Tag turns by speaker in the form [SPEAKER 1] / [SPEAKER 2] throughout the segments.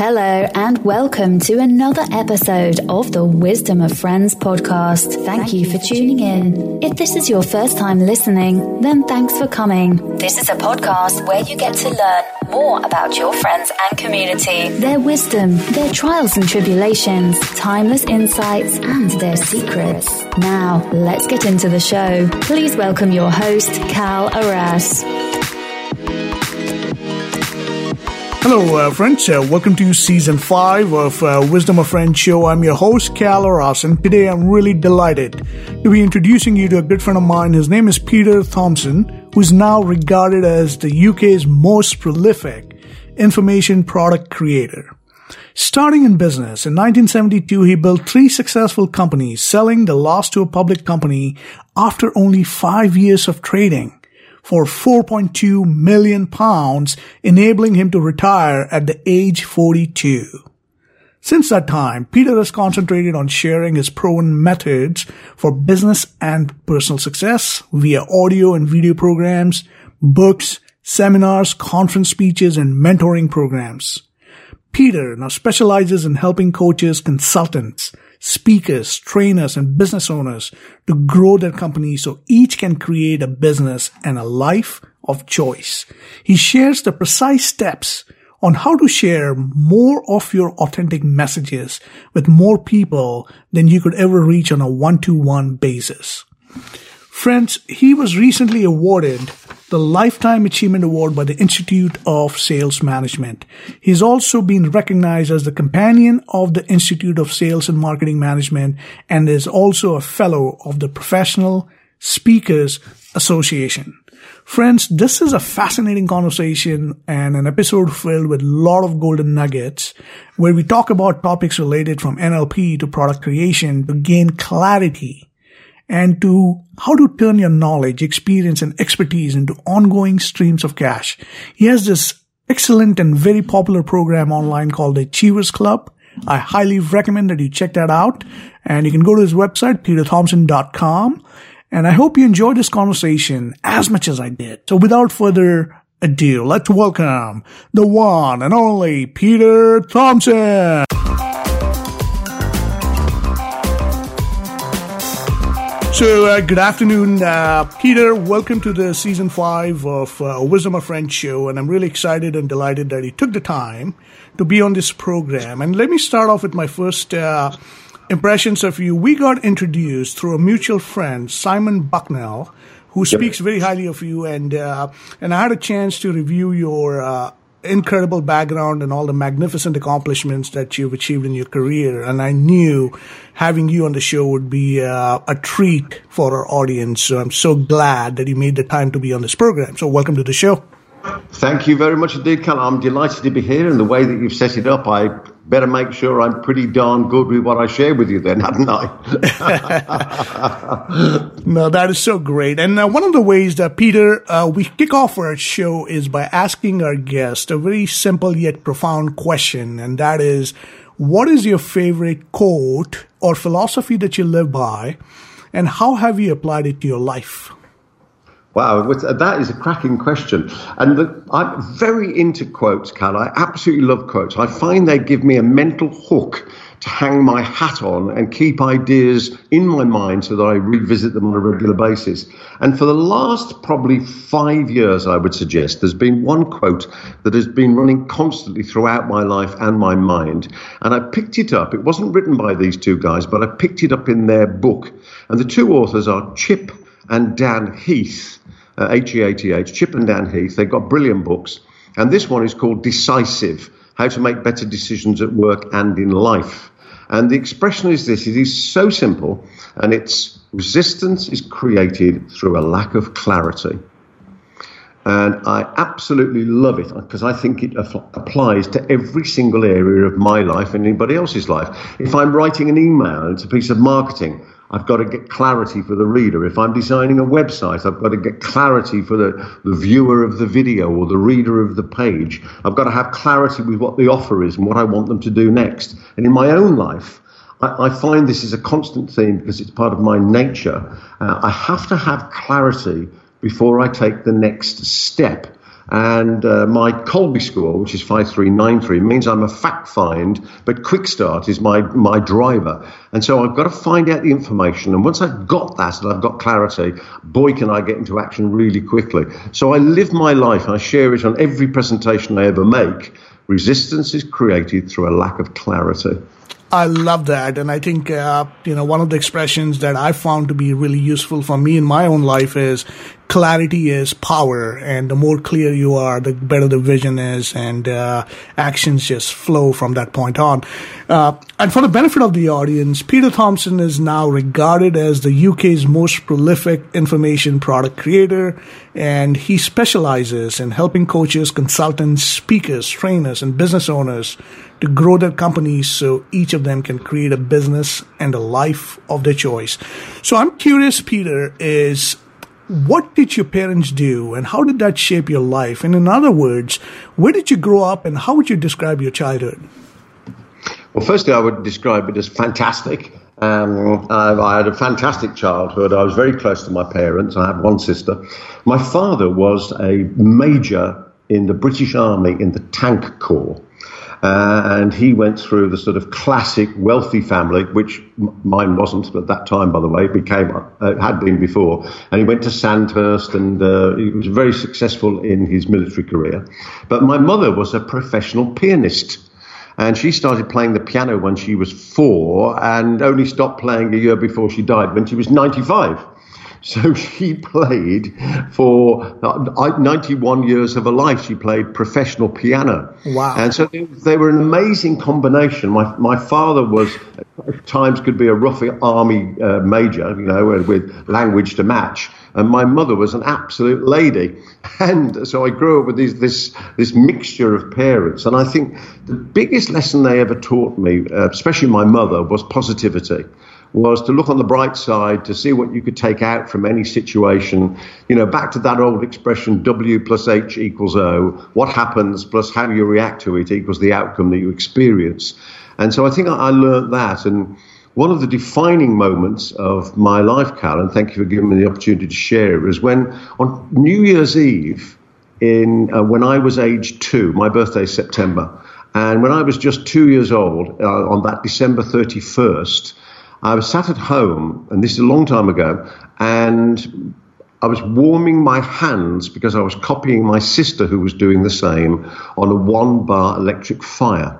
[SPEAKER 1] Hello, and welcome to another episode of the Wisdom of Friends podcast. Thank you for tuning in. If this is your first time listening, then thanks for coming. This is a podcast where you get to learn more about your friends and community, their wisdom, their trials and tribulations, timeless insights, and their secrets. Now, let's get into the show. Please welcome your host, Cal Arras.
[SPEAKER 2] Hello, uh, friends. Uh, welcome to season five of uh, Wisdom of Friends show. I'm your host, Cal Arras, and today I'm really delighted to be introducing you to a good friend of mine. His name is Peter Thomson, who's now regarded as the UK's most prolific information product creator. Starting in business in 1972, he built three successful companies, selling the last to a public company after only five years of trading for 4.2 million pounds, enabling him to retire at the age 42. Since that time, Peter has concentrated on sharing his proven methods for business and personal success via audio and video programs, books, seminars, conference speeches, and mentoring programs. Peter now specializes in helping coaches, consultants, speakers, trainers, and business owners to grow their companies so each can create a business and a life of choice. He shares the precise steps on how to share more of your authentic messages with more people than you could ever reach on a one-to-one basis. Friends, he was recently awarded the Lifetime Achievement Award by the Institute of Sales Management. He's also been recognized as the companion of the Institute of Sales and Marketing Management and is also a fellow of the Professional Speakers Association. Friends, this is a fascinating conversation and an episode filled with a lot of golden nuggets where we talk about topics related from NLP to product creation to gain clarity and to how to turn your knowledge, experience, and expertise into ongoing streams of cash. He has this excellent and very popular program online called the Achievers Club. I highly recommend that you check that out. And you can go to his website, peterthomson.com. And I hope you enjoyed this conversation as much as I did. So without further ado, let's welcome the one and only Peter Thomson. So, uh, good afternoon, uh, Peter. Welcome to the season five of uh, Wisdom of Friends show. And I'm really excited and delighted that you took the time to be on this program. And let me start off with my first uh, impressions of you. We got introduced through a mutual friend, Simon Bucknall, who speaks very highly of you. And, uh, and I had a chance to review your uh, incredible background and all the magnificent accomplishments that you've achieved in your career. And I knew having you on the show would be uh, a treat for our audience. So I'm so glad that you made the time to be on this program. So welcome to the show.
[SPEAKER 3] Thank you very much indeed, Cal. I'm delighted to be here. And the way that you've set it up, I better make sure I'm pretty darn good with what I share with you, then, hadn't I?
[SPEAKER 2] no, that is so great. And uh, one of the ways that Peter uh, we kick off our show is by asking our guest a very simple yet profound question, and that is, what is your favorite quote or philosophy that you live by, and how have you applied it to your life?
[SPEAKER 3] Wow, uh, that is a cracking question. And the, I'm very into quotes, Cal. I absolutely love quotes. I find they give me a mental hook to hang my hat on and keep ideas in my mind so that I revisit them on a regular basis. And for the last probably five years, I would suggest, there's been one quote that has been running constantly throughout my life and my mind. And I picked it up. It wasn't written by these two guys, but I picked it up in their book. And the two authors are Chip and Dan Heath uh, H-E-A-T-H, Chip and Dan Heath. They've got brilliant books. And this one is called Decisive, How to Make Better Decisions at Work and in Life. And the expression is this, it is so simple, and it's resistance is created through a lack of clarity. And I absolutely love it because I think it applies to every single area of my life and anybody else's life. If I'm writing an email, it's a piece of marketing. I've got to get clarity for the reader. If I'm designing a website, I've got to get clarity for the, the viewer of the video or the reader of the page. I've got to have clarity with what the offer is and what I want them to do next. And in my own life, I, I find this is a constant theme because it's part of my nature. Uh, I have to have clarity before I take the next step. And uh, my Kolbe score, which is 5393, means I'm a fact find, but Quick Start is my, my driver. And so I've got to find out the information. And once I've got that and I've got clarity, boy, can I get into action really quickly. So I live my life I share it on every presentation I ever make. Resistance is created through a lack of clarity.
[SPEAKER 2] I love that. And I think, uh, you know, one of the expressions that I found to be really useful for me in my own life is clarity is power. And the more clear you are, the better the vision is and, uh, actions just flow from that point on. Uh, and for the benefit of the audience, Peter Thomson is now regarded as the UK's most prolific information product creator. And he specializes in helping coaches, consultants, speakers, trainers, and business owners to grow their companies so each of them can create a business and a life of their choice. So I'm curious, Peter, is what did your parents do and how did that shape your life? And in other words, where did you grow up and how would you describe your childhood?
[SPEAKER 3] Well, firstly, I would describe it as fantastic. Um, I, I, had a fantastic childhood. I was very close to my parents. I have one sister. My father was a major in the British Army in the Tank Corps. Uh, and he went through the sort of classic wealthy family, which mine wasn't at that time, by the way, became uh, had been before. And he went to Sandhurst, and uh, he was very successful in his military career. But my mother was a professional pianist. And she started playing the piano when she was four and only stopped playing a year before she died when she was 95. So she played for uh, 91 years of her life. She played professional piano.
[SPEAKER 2] Wow.
[SPEAKER 3] And so they, they were an amazing combination. My, my father was, at times, could be a rough army uh, major, you know, with language to match. And my mother was an absolute lady. And so I grew up with these, this, this mixture of parents. And I think the biggest lesson they ever taught me, uh, especially my mother, was positivity was to look on the bright side, to see what you could take out from any situation. You know, back to that old expression, W plus H equals O. What happens plus how you react to it equals the outcome that you experience. And so I think I learned that. And one of the defining moments of my life, Cal, and thank you for giving me the opportunity to share it, was when on New Year's Eve, in uh, when I was age two, my birthday is September, and when I was just two years old, uh, on that December 31st, I was sat at home, and this is a long time ago, and I was warming my hands because I was copying my sister, who was doing the same, on a one bar electric fire.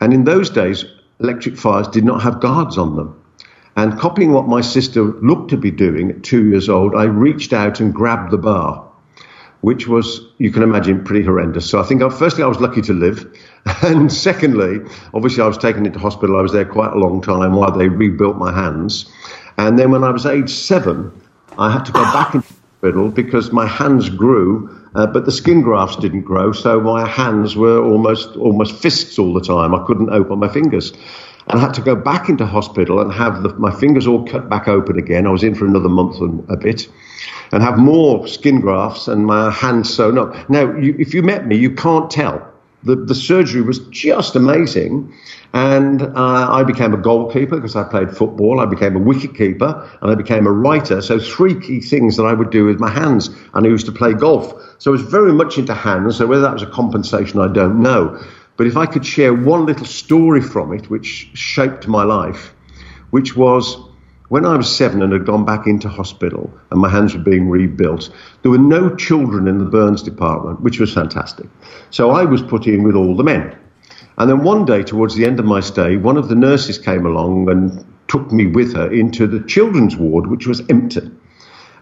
[SPEAKER 3] And in those days, electric fires did not have guards on them. And copying what my sister looked to be doing at two years old, I reached out and grabbed the bar which was, you can imagine, pretty horrendous. So I think, firstly, I was lucky to live. And secondly, obviously, I was taken into hospital. I was there quite a long time while they rebuilt my hands. And then when I was age seven, I had to go back into hospital because my hands grew, uh, but the skin grafts didn't grow. So my hands were almost, almost fists all the time. I couldn't open my fingers. And I had to go back into hospital and have the, my fingers all cut back open again. I was in for another month and a bit and have more skin grafts and my hands sewn up. Now, you, if you met me, you can't tell. The, the surgery was just amazing. And uh, I became a goalkeeper because I played football. I became a wicket keeper and I became a writer. So, three key things that I would do with my hands. And I used to play golf. So, I was very much into hands. So, whether that was a compensation, I don't know. But if I could share one little story from it, which shaped my life, which was when I was seven and had gone back into hospital and my hands were being rebuilt, there were no children in the burns department, which was fantastic. So I was put in with all the men. And then one day, towards the end of my stay, one of the nurses came along and took me with her into the children's ward, which was empty.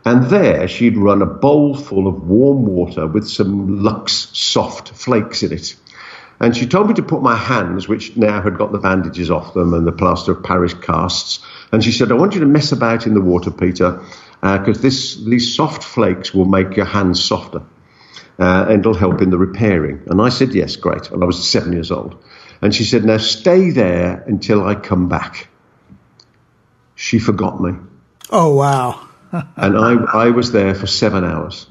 [SPEAKER 3] And there she'd run a bowl full of warm water with some Lux soft flakes in it. And she told me to put my hands, which now had got the bandages off them and the plaster of Paris casts, and she said, I want you to mess about in the water, Peter, because uh, this these soft flakes will make your hands softer. Uh, and it'll help in the repairing. And I said, yes, great. And I was seven years old. And she said, now stay there until I come back. She forgot me.
[SPEAKER 2] Oh, wow.
[SPEAKER 3] and I, I was there for seven hours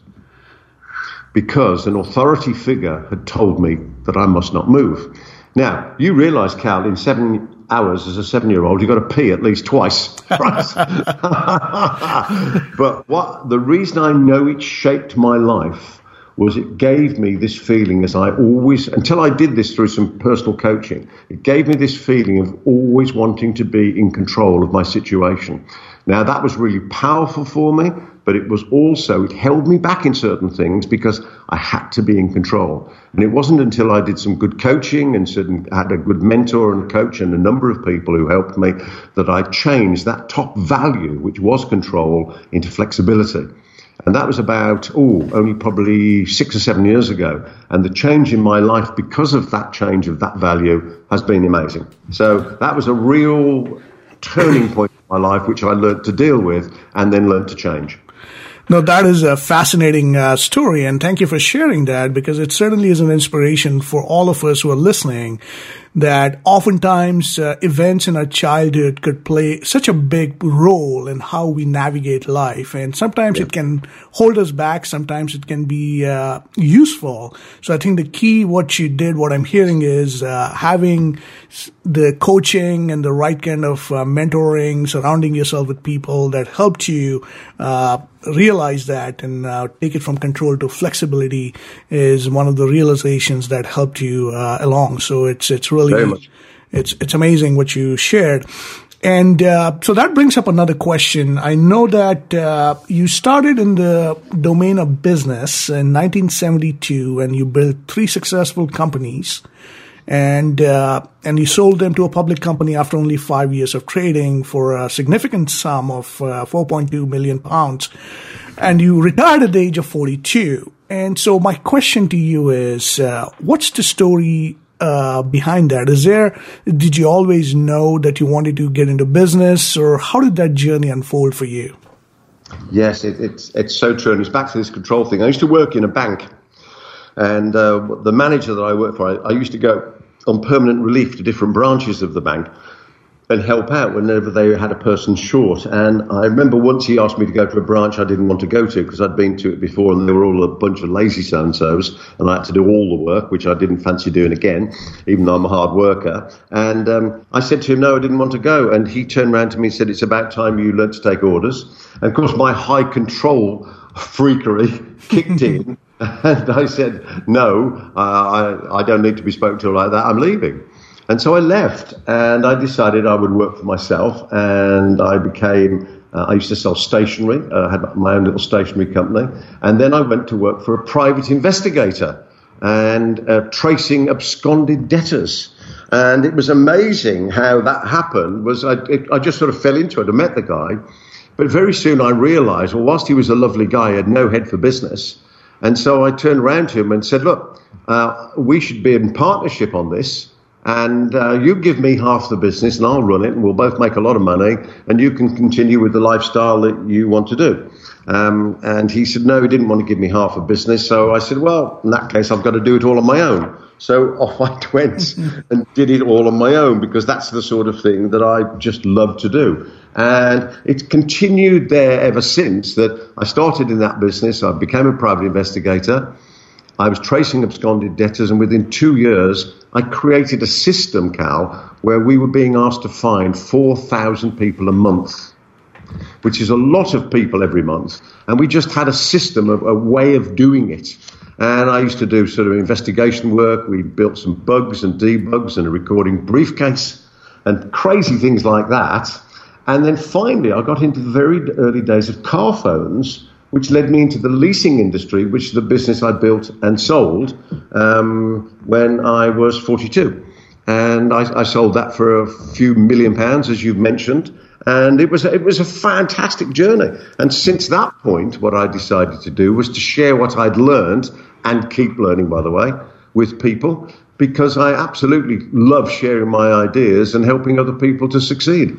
[SPEAKER 3] because an authority figure had told me that I must not move. Now, you realize, Cal, in seven hours as a seven year old, you've got to pee at least twice. Right? but what the reason I know it shaped my life was it gave me this feeling as I always, until I did this through some personal coaching, it gave me this feeling of always wanting to be in control of my situation. Now that was really powerful for me, but it was also, it held me back in certain things because I had to be in control. And it wasn't until I did some good coaching and had a good mentor and coach and a number of people who helped me that I changed that top value, which was control, into flexibility. And that was about, oh, only probably six or seven years ago. And the change in my life because of that change of that value has been amazing. So that was a real turning point in my life, which I learned to deal with and then learned to change.
[SPEAKER 2] No, that is a fascinating uh, story, and thank you for sharing that because it certainly is an inspiration for all of us who are listening that oftentimes uh, events in our childhood could play such a big role in how we navigate life. And sometimes yeah. it can hold us back. Sometimes it can be uh, useful. So I think the key, what you did, what I'm hearing is uh, having the coaching and the right kind of uh, mentoring, surrounding yourself with people that helped you uh, realize that and uh, take it from control to flexibility is one of the realizations that helped you along. So it's, it's really really it's it's amazing what you shared. And uh, so that brings up another question. I know that uh, you started in the domain of business in 1972, and you built three successful companies, and uh, and you sold them to a public company after only five years of trading for a significant sum of uh, 4.2 million pounds, and you retired at the age of 42. And so my question to you is, uh, what's the story uh, behind that? Is there, did you always know that you wanted to get into business or how did that journey unfold for you?
[SPEAKER 3] Yes, it, it's, it's so true. And it's back to this control thing. I used to work in a bank and uh, the manager that I worked for, I, I used to go on permanent relief to different branches of the bank and help out whenever they had a person short. And I remember once he asked me to go to a branch I didn't want to go to because I'd been to it before and they were all a bunch of lazy so and so's and I had to do all the work, which I didn't fancy doing again, even though I'm a hard worker. And um, I said to him, no, I didn't want to go. And he turned around to me and said, it's about time you learnt to take orders. And of course, my high control freakery kicked in. And I said, no, uh, I, I don't need to be spoken to like that. I'm leaving. And so I left and I decided I would work for myself and I became, uh, I used to sell stationery. Uh, I had my own little stationery company. And then I went to work for a private investigator and uh, tracing absconded debtors. And it was amazing how that happened was I, it, I just sort of fell into it. I met the guy. But very soon I realized, well, whilst he was a lovely guy, he had no head for business. And so I turned around to him and said, look, uh, we should be in partnership on this and uh, you give me half the business and I'll run it and we'll both make a lot of money and you can continue with the lifestyle that you want to do. Um, and he said, no, he didn't want to give me half a business. So I said, well, in that case, I've got to do it all on my own. So off I went and did it all on my own because that's the sort of thing that I just love to do. And it's continued there ever since that I started in that business. I became a private investigator. I was tracing absconded debtors, and within two years, I created a system, Cal, where we were being asked to find 4,000 people a month, which is a lot of people every month. And we just had a system, of, a way of doing it. And I used to do sort of investigation work. We built some bugs and debugs and a recording briefcase and crazy things like that. And then finally, I got into the very early days of car phones which led me into the leasing industry, which is the business I built and sold um, when I was 42. And I, I, sold that for a few million pounds, as you've mentioned. And it was, it was a fantastic journey. And since that point, what I decided to do was to share what I'd learned and keep learning, by the way, with people because I absolutely love sharing my ideas and helping other people to succeed.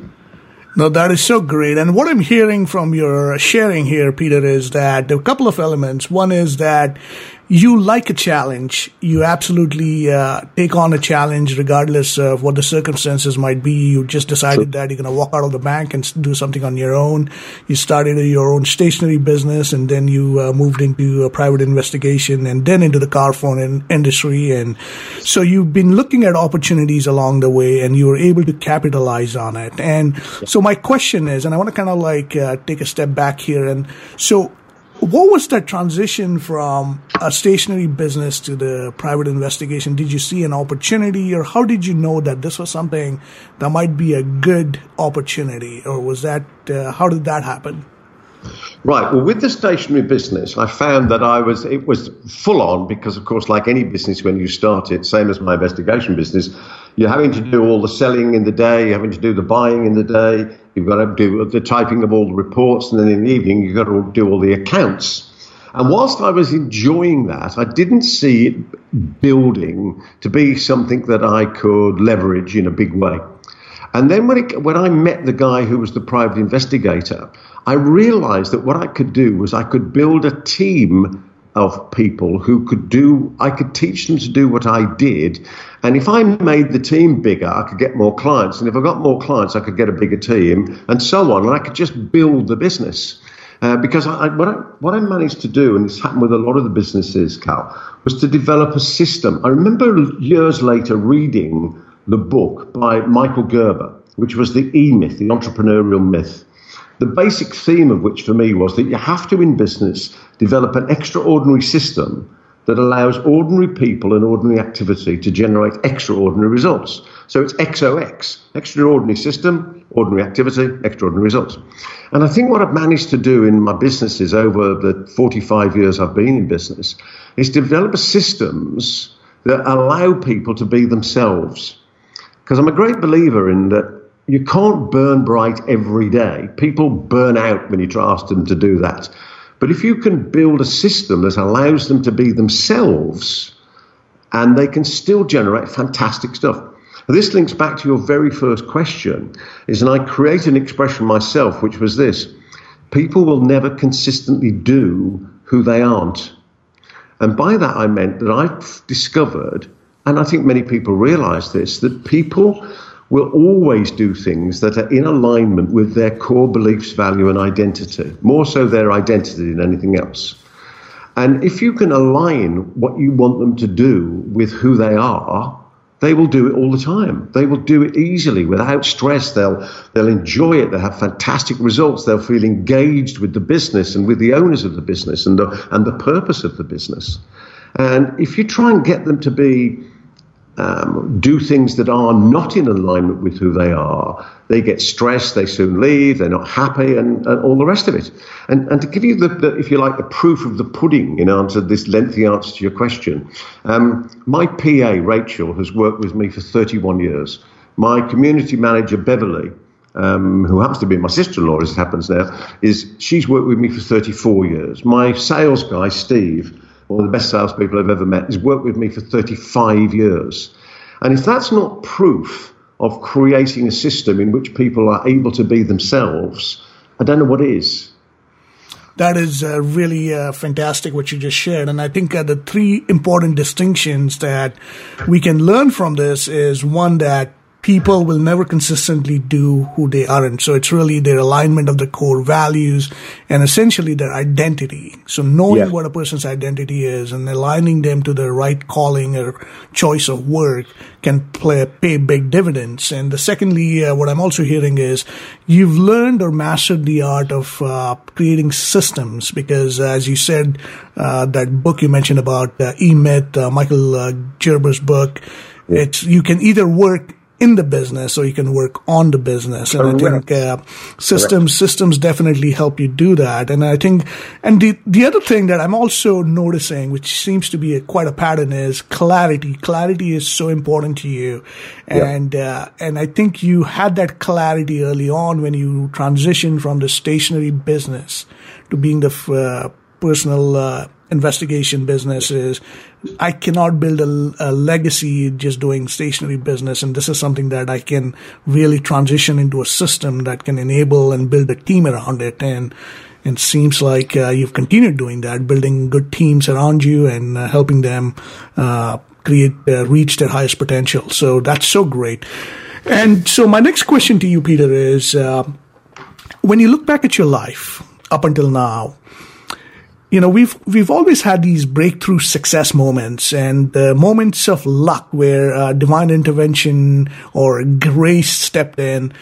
[SPEAKER 2] No, that is so great. And what I'm hearing from your sharing here, Peter, is that a couple of elements. One is that you like a challenge. You absolutely uh, take on a challenge regardless of what the circumstances might be. You just decided that you're going to walk out of the bank and do something on your own. You started your own stationery business and then you uh, moved into a private investigation and then into the car phone in- industry. And so you've been looking at opportunities along the way and you were able to capitalize on it. And so my question is, and I want to kind of like uh, take a step back here. And so what was that transition from a stationary business to the private investigation? Did you see an opportunity, or how did you know that this was something that might be a good opportunity, or was that uh, how did that happen?
[SPEAKER 3] Right. Well, with the stationery business, I found that I was it was full on because, of course, like any business when you start it, same as my investigation business, you're having to do all the selling in the day, you're having to do the buying in the day, you've got to do the typing of all the reports, and then in the evening you've got to do all the accounts. And whilst I was enjoying that, I didn't see it building to be something that I could leverage in a big way. And then when, it, when I met the guy who was the private investigator, I realized that what I could do was I could build a team of people who could do, I could teach them to do what I did. And if I made the team bigger, I could get more clients. And if I got more clients, I could get a bigger team and so on. And I could just build the business. Uh, because I, what, I, what I managed to do, and this happened with a lot of the businesses, Cal, was to develop a system. I remember years later reading the book by Michael Gerber, which was the E myth, the entrepreneurial myth. The basic theme of which for me was that you have to, in business, develop an extraordinary system that allows ordinary people and ordinary activity to generate extraordinary results. So it's XOX, extraordinary system, ordinary activity, extraordinary results. And I think what I've managed to do in my businesses over the 45 years I've been in business is develop systems that allow people to be themselves. Because I'm a great believer in that you can't burn bright every day. People burn out when you try to ask them to do that. But if you can build a system that allows them to be themselves, and they can still generate fantastic stuff. This links back to your very first question, is and I create an expression myself, which was this people will never consistently do who they aren't. And by that I meant that I've discovered, and I think many people realize this, that people will always do things that are in alignment with their core beliefs, value, and identity, more so their identity than anything else. And if you can align what you want them to do with who they are, they will do it all the time. They will do it easily without stress. They'll they'll enjoy it. They'll have fantastic results. They'll feel engaged with the business and with the owners of the business and the and the purpose of the business. And if you try and get them to be um, do things that are not in alignment with who they are. They get stressed, they soon leave, they're not happy, and, and all the rest of it. And, and to give you the, the, if you like, the proof of the pudding in answer to this lengthy answer to your question, um, my PA Rachel has worked with me for 31 years. My community manager Beverly, um, who happens to be my sister-in-law, as it happens now, is she's worked with me for 34 years. My sales guy Steve one of the best salespeople I've ever met, has worked with me for 35 years. And if that's not proof of creating a system in which people are able to be themselves, I don't know what is.
[SPEAKER 2] That is uh, really uh, fantastic what you just shared. And I think uh, the three important distinctions that we can learn from this is one, that people will never consistently do who they aren't. So it's really their alignment of the core values and essentially their identity. So knowing yeah. what a person's identity is and aligning them to the right calling or choice of work can play, pay big dividends. And the secondly, uh, what I'm also hearing is you've learned or mastered the art of uh, creating systems because as you said, uh, that book you mentioned about uh, E-Myth, uh, Michael uh, Gerber's book, it's, you can either work in the business or you can work on the business. And Correct. I think uh, systems Correct. systems definitely help you do that. And I think, and the the other thing that I'm also noticing, which seems to be a, quite a pattern, is clarity. Clarity is so important to you, and uh, and I think you had that clarity early on when you transitioned from the stationary business to being the uh, personal uh, investigation business is I cannot build a, a, legacy just doing stationary business. And this is something that I can really transition into a system that can enable and build a team around it. And it seems like uh, you've continued doing that, building good teams around you and uh, helping them uh, create, uh, reach their highest potential. So that's so great. And so my next question to you, Peter, is uh, when you look back at your life up until now, you know, we've we've always had these breakthrough success moments and the moments of luck where uh, divine intervention or grace stepped in.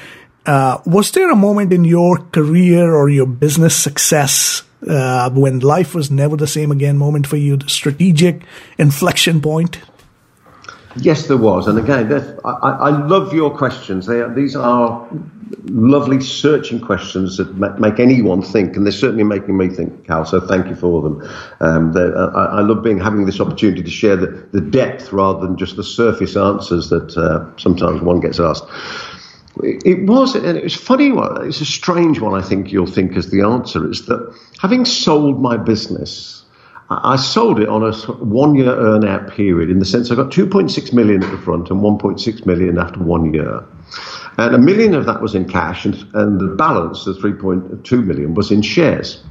[SPEAKER 2] Uh, was there a moment in your career or your business success uh, when life was never the same again moment for you, the strategic inflection point?
[SPEAKER 3] Yes, there was. And again, I, I, love your questions. They are, these are lovely searching questions that make anyone think, and they're certainly making me think, Cal. So thank you for them. Um, I, I, love being having this opportunity to share the, the, depth rather than just the surface answers that uh, sometimes one gets asked. It was, and it was funny. one. It's a strange one. I think you'll think as the answer is that having sold my business I sold it on a one year earn out period in the sense I got 2.6 million at the front and 1.6 million after one year. And a million of that was in cash, and, and the balance, the 3.2 million, was in shares.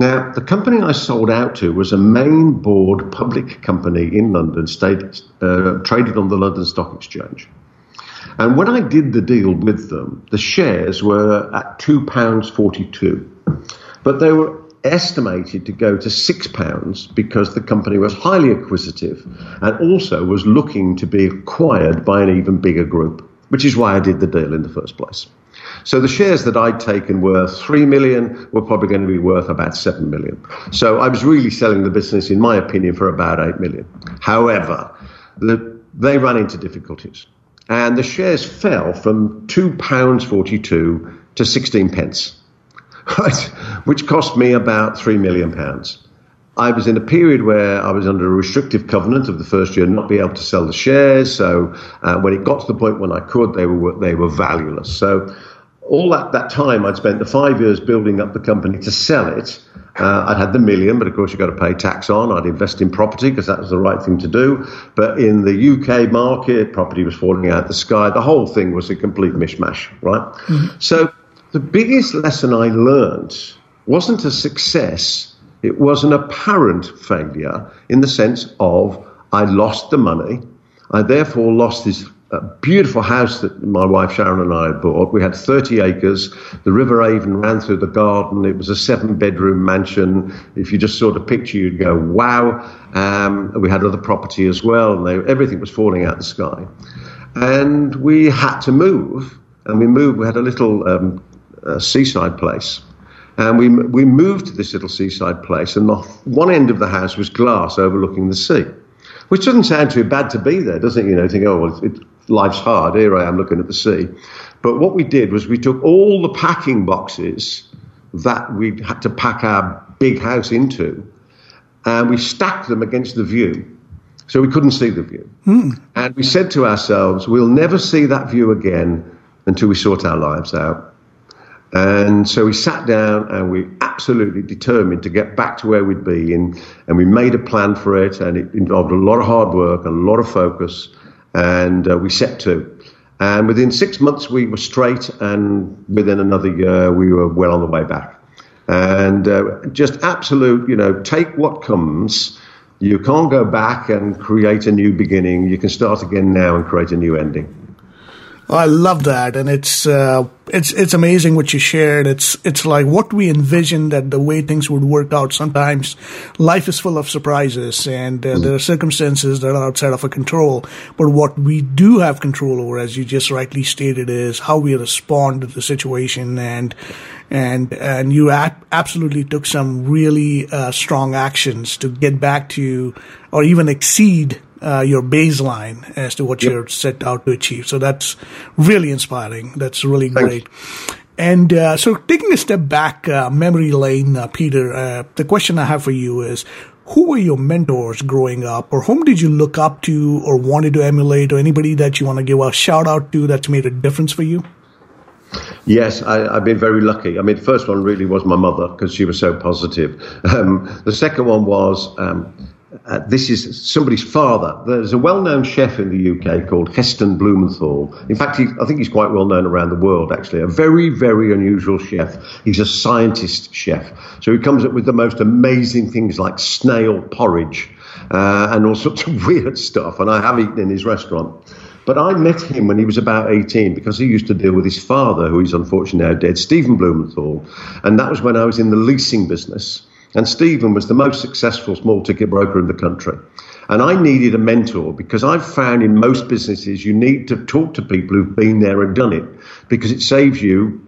[SPEAKER 3] Now, the company I sold out to was a main board public company in London, stayed, uh, traded on the London Stock Exchange. And when I did the deal with them, the shares were at £2.42. But they were estimated to go to six pounds because the company was highly acquisitive and also was looking to be acquired by an even bigger group, which is why I did the deal in the first place. So the shares that I'd taken worth three million were probably going to be worth about seven million. So I was really selling the business, in my opinion, for about eight million. However, the, they ran into difficulties, and the shares fell from two pounds forty-two to sixteen pence which cost me about three million pounds. I was in a period where I was under a restrictive covenant of the first year not be able to sell the shares. So uh, when it got to the point when I could, they were they were valueless. So all that, that time I'd spent the five years building up the company to sell it. Uh, I'd had the million, but of course you've got to pay tax on. I'd invest in property because that was the right thing to do. But in the UK market, property was falling out of the sky. The whole thing was a complete mishmash, right? Mm-hmm. So the biggest lesson I learned wasn't a success, it was an apparent failure in the sense of I lost the money. I therefore lost this uh, beautiful house that my wife Sharon and I had bought. We had 30 acres. The River Avon ran through the garden. It was a seven bedroom mansion. If you just saw the picture, you'd go, wow. Um, we had other property as well, and they, everything was falling out of the sky. And we had to move. And we moved, we had a little um, a seaside place. And we, we moved to this little seaside place, and the one end of the house was glass overlooking the sea, which doesn't sound too bad to be there, does it? You know, think, oh, well, it, life's hard. Here I am looking at the sea. But what we did was we took all the packing boxes that we had to pack our big house into, and we stacked them against the view. So we couldn't see the view. Mm. And we said to ourselves, we'll never see that view again until we sort our lives out. And so we sat down and we absolutely determined to get back to where we'd be. And, and we made a plan for it, and it involved a lot of hard work and a lot of focus. And uh, we set to. And within six months, we were straight, and within another year, we were well on the way back. And uh, just absolute, you know, take what comes. You can't go back and create a new beginning. You can start again now and create a new ending.
[SPEAKER 2] I love that, and it's uh, it's it's amazing what you shared. It's it's like what we envisioned that the way things would work out. Sometimes life is full of surprises, and uh, there are circumstances that are outside of our control. But what we do have control over, as you just rightly stated, is how we respond to the situation. And and and you absolutely took some really uh, strong actions to get back to or even exceed uh, your baseline as to what yep. you're set out to achieve. So that's really inspiring. That's really Thanks. great. And uh, so, taking a step back, uh, memory lane, uh, Peter, uh, the question I have for you is who were your mentors growing up, or whom did you look up to or wanted to emulate, or anybody that you want to give a shout out to that's made a difference for you?
[SPEAKER 3] Yes, I, have been very lucky. I mean, the first one really was my mother because she was so positive. Um, the second one was um, uh, this is somebody's father. There's a well-known chef in the UK called Heston Blumenthal. In fact, he, I think he's quite well known around the world. Actually, a very, very unusual chef. He's a scientist chef, so he comes up with the most amazing things like snail porridge uh, and all sorts of weird stuff. And I have eaten in his restaurant. But I met him when he was about 18 because he used to deal with his father, who is unfortunately now dead, Stephen Blumenthal. And that was when I was in the leasing business. And Stephen was the most successful small ticket broker in the country. And I needed a mentor because I've found in most businesses you need to talk to people who've been there and done it because it saves you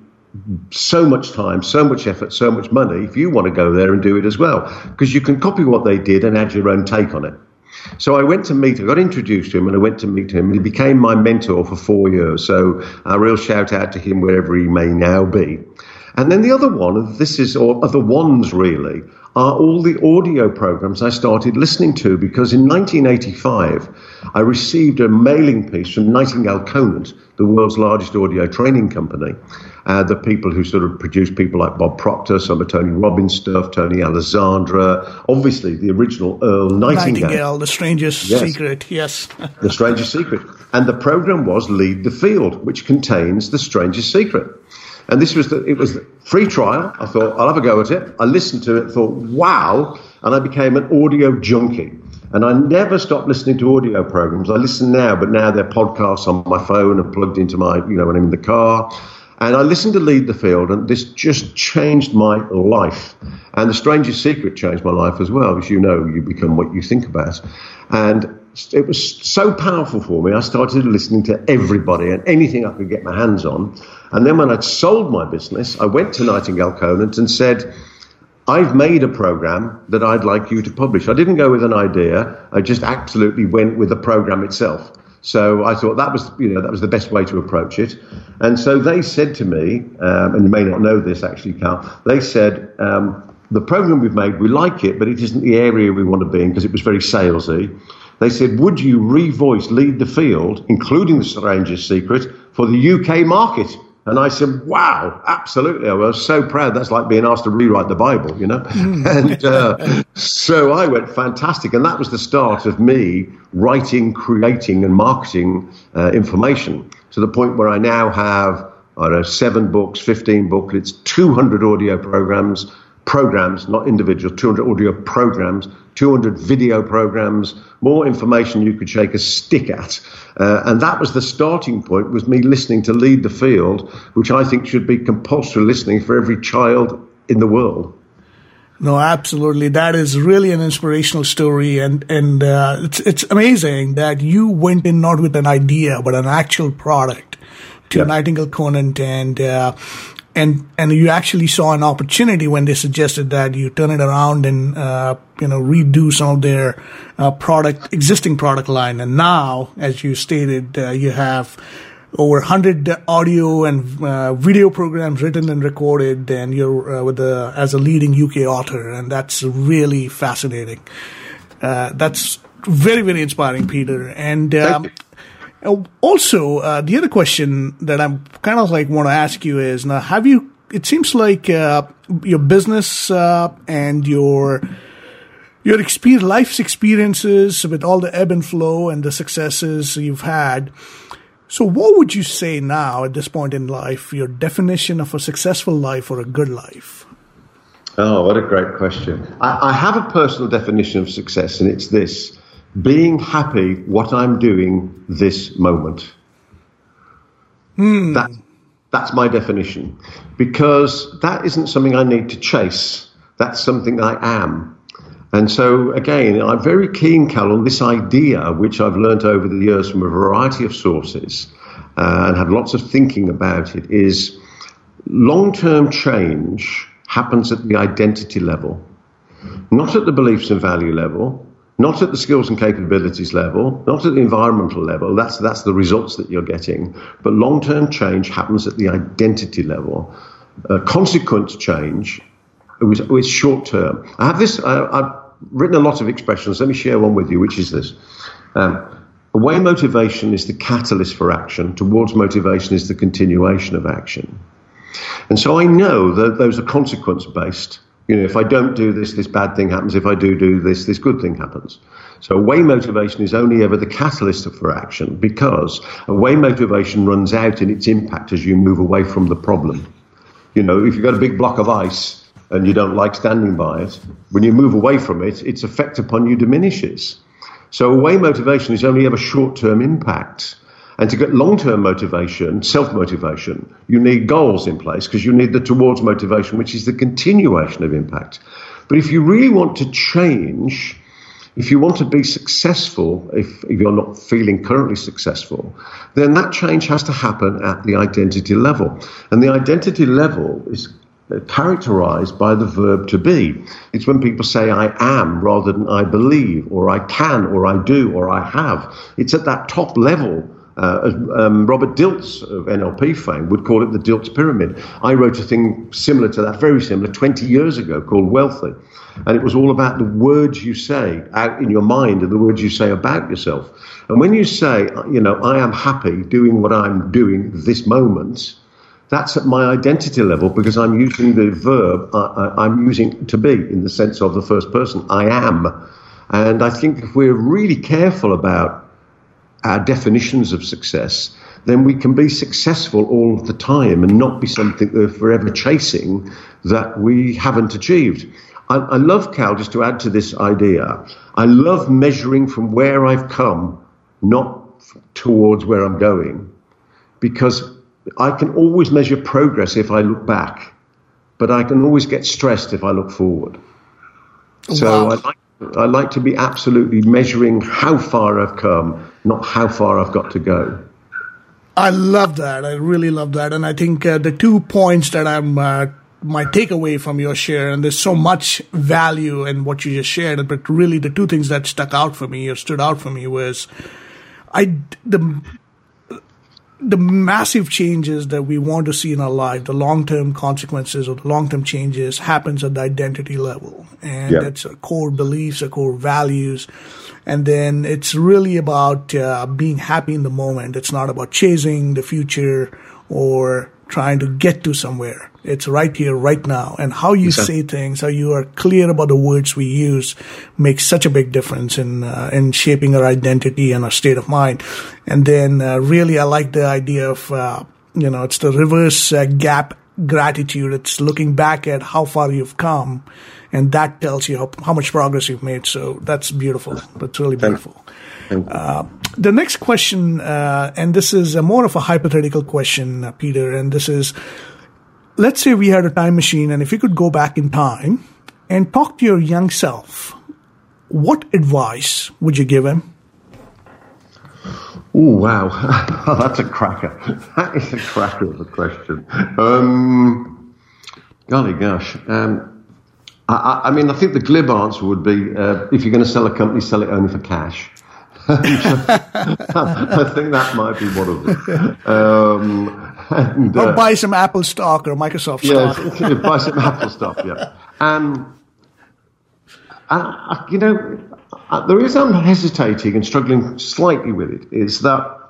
[SPEAKER 3] so much time, so much effort, so much money if you want to go there and do it as well. Because you can copy what they did and add your own take on it. So I went to meet him, got introduced to him, and I went to meet him. He became my mentor for four years. So a real shout out to him wherever he may now be. And then the other one, this is, or other ones really, are all the audio programs I started listening to because in 1985 I received a mailing piece from Nightingale Conant, the world's largest audio training company. Uh, the people who sort of produce people like Bob Proctor, some of Tony Robbins stuff, Tony Alessandra, obviously the original Earl Nightingale.
[SPEAKER 2] Nightingale, The Strangest yes. Secret, yes.
[SPEAKER 3] the Strangest Secret. And the program was Lead the Field, which contains The Strangest Secret. And this was the, it was free trial. I thought I'll have a go at it. I listened to it, thought wow, and I became an audio junkie. And I never stopped listening to audio programs. I listen now, but now they're podcasts on my phone and plugged into my, you know, when I'm in the car. And I listened to Lead the Field, and this just changed my life. And The Strangest Secret changed my life as well. As you know, you become what you think about. And it was so powerful for me. I started listening to everybody and anything I could get my hands on. And then when I'd sold my business, I went to Nightingale Conant and said, I've made a program that I'd like you to publish. I didn't go with an idea. I just absolutely went with the program itself. So I thought that was, you know, that was the best way to approach it. And so they said to me, um, and you may not know this actually, Carl, they said, um, the program we've made, we like it, but it isn't the area we want to be in because it was very salesy. They said, would you revoice Lead the Field, including The Strangest Secret, for the UK market? And I said, wow, absolutely. I was so proud. That's like being asked to rewrite the Bible, you know? and uh, so I went fantastic. And that was the start of me writing, creating, and marketing uh, information to the point where I now have, I don't know, seven books, 15 booklets, 200 audio programs, programs, not individual, 200 audio programs, 200 video programs, more information you could shake a stick at. Uh, and that was the starting point, was me listening to Lead the Field, which I think should be compulsory listening for every child in the world.
[SPEAKER 2] No, absolutely. That is really an inspirational story, and and uh, it's it's amazing that you went in not with an idea but an actual product to yeah. Nightingale Conant, and uh, and and you actually saw an opportunity when they suggested that you turn it around and uh, you know redo some of their uh, product existing product line. And now as you stated uh, you have over 100 audio and uh, video programs written and recorded and you're uh, with the as a leading UK author and that's really fascinating. Uh, that's very very inspiring Peter. And um, also, uh, the other question that I'm kind of like want to ask you is now, have you? It seems like uh, your business uh, and your your experience, life's experiences with all the ebb and flow and the successes you've had. So, what would you say now at this point in life? Your definition of a successful life or a good life?
[SPEAKER 3] Oh, what a great question! I, I have a personal definition of success, and it's this being happy what I'm doing this moment.
[SPEAKER 2] Hmm.
[SPEAKER 3] That, that's my definition. Because that isn't something I need to chase. That's something I am. And so, again, I'm very keen, Cal, on this idea, which I've learnt over the years from a variety of sources uh, and had lots of thinking about it, is long term change happens at the identity level, not at the beliefs and value level, not at the skills and capabilities level, not at the environmental level. That's that's the results that you're getting. But long-term change happens at the identity level. Uh, consequence change is, is short-term. I have this. I, I've written a lot of expressions. Let me share one with you, which is this. Um, away motivation is the catalyst for action. Towards motivation is the continuation of action. And so I know that those are consequence based. You know, if I don't do this, this bad thing happens. If I do do this, this good thing happens. So away motivation is only ever the catalyst for action because away motivation runs out in its impact as you move away from the problem. You know, if you've got a big block of ice and you don't like standing by it, when you move away from it, its effect upon you diminishes. So away motivation is only ever short-term impact. And to get long term motivation, self motivation, you need goals in place because you need the towards motivation, which is the continuation of impact. But if you really want to change, if you want to be successful, if, if, you're not feeling currently successful, then that change has to happen at the identity level. And the identity level is characterized by the verb to be. It's when people say I am rather than I believe, or I can, or I do, or I have. It's at that top level. Uh, um, Robert Dilts of NLP fame would call it the Dilts pyramid. I wrote a thing similar to that, very similar, 20 years ago called Wealthy. And it was all about the words you say out in your mind and the words you say about yourself. And when you say, you know, I am happy doing what I'm doing this moment, that's at my identity level because I'm using the verb uh, I'm using to be in the sense of the first person. I am. And I think if we're really careful about our definitions of success, then we can be successful all of the time and not be something that we're forever chasing that we haven't achieved. I, I love, Cal, just to add to this idea, I love measuring from where I've come, not towards where I'm going, because I can always measure progress if I look back, but I can always get stressed if I look forward. So wow. I like I like to be absolutely measuring how far I've come, not how far I've got to go.
[SPEAKER 2] I love that. I really love that, and I think uh, the two points that I'm uh, my takeaway from your share, and there's so much value in what you just shared, but really the two things that stuck out for me or stood out for me was I the the massive changes that we want to see in our life, the long term consequences or the long term changes happens at the identity level. And yep. that's our core beliefs, our core values. And then it's really about uh, being happy in the moment. It's not about chasing the future or trying to get to somewhere. It's right here, right now. And how you say things, how you are clear about the words we use makes such a big difference in, uh, in shaping our identity and our state of mind. And then, uh, really, I like the idea of, uh, you know, it's the reverse uh, gap gratitude. It's looking back at how far you've come and that tells you how, how much progress you've made. So that's beautiful. That's really beautiful. Uh, the next question, uh, and this is more of a hypothetical question, uh, Peter, and this is let's say we had a time machine, and if you could go back in time and talk to your young self, what advice would you give him?
[SPEAKER 3] Oh wow, that's a cracker. That is a cracker of a question. Um, golly gosh. Um, I, I, mean, I think the glib answer would be uh, if you're going to sell a company, sell it only for cash. I think that might be one of them. Um,
[SPEAKER 2] and, uh, or buy some Apple stock or Microsoft stock.
[SPEAKER 3] Yeah, buy some Apple stock. Yeah. Um, you know, the reason I'm hesitating and struggling slightly with it is that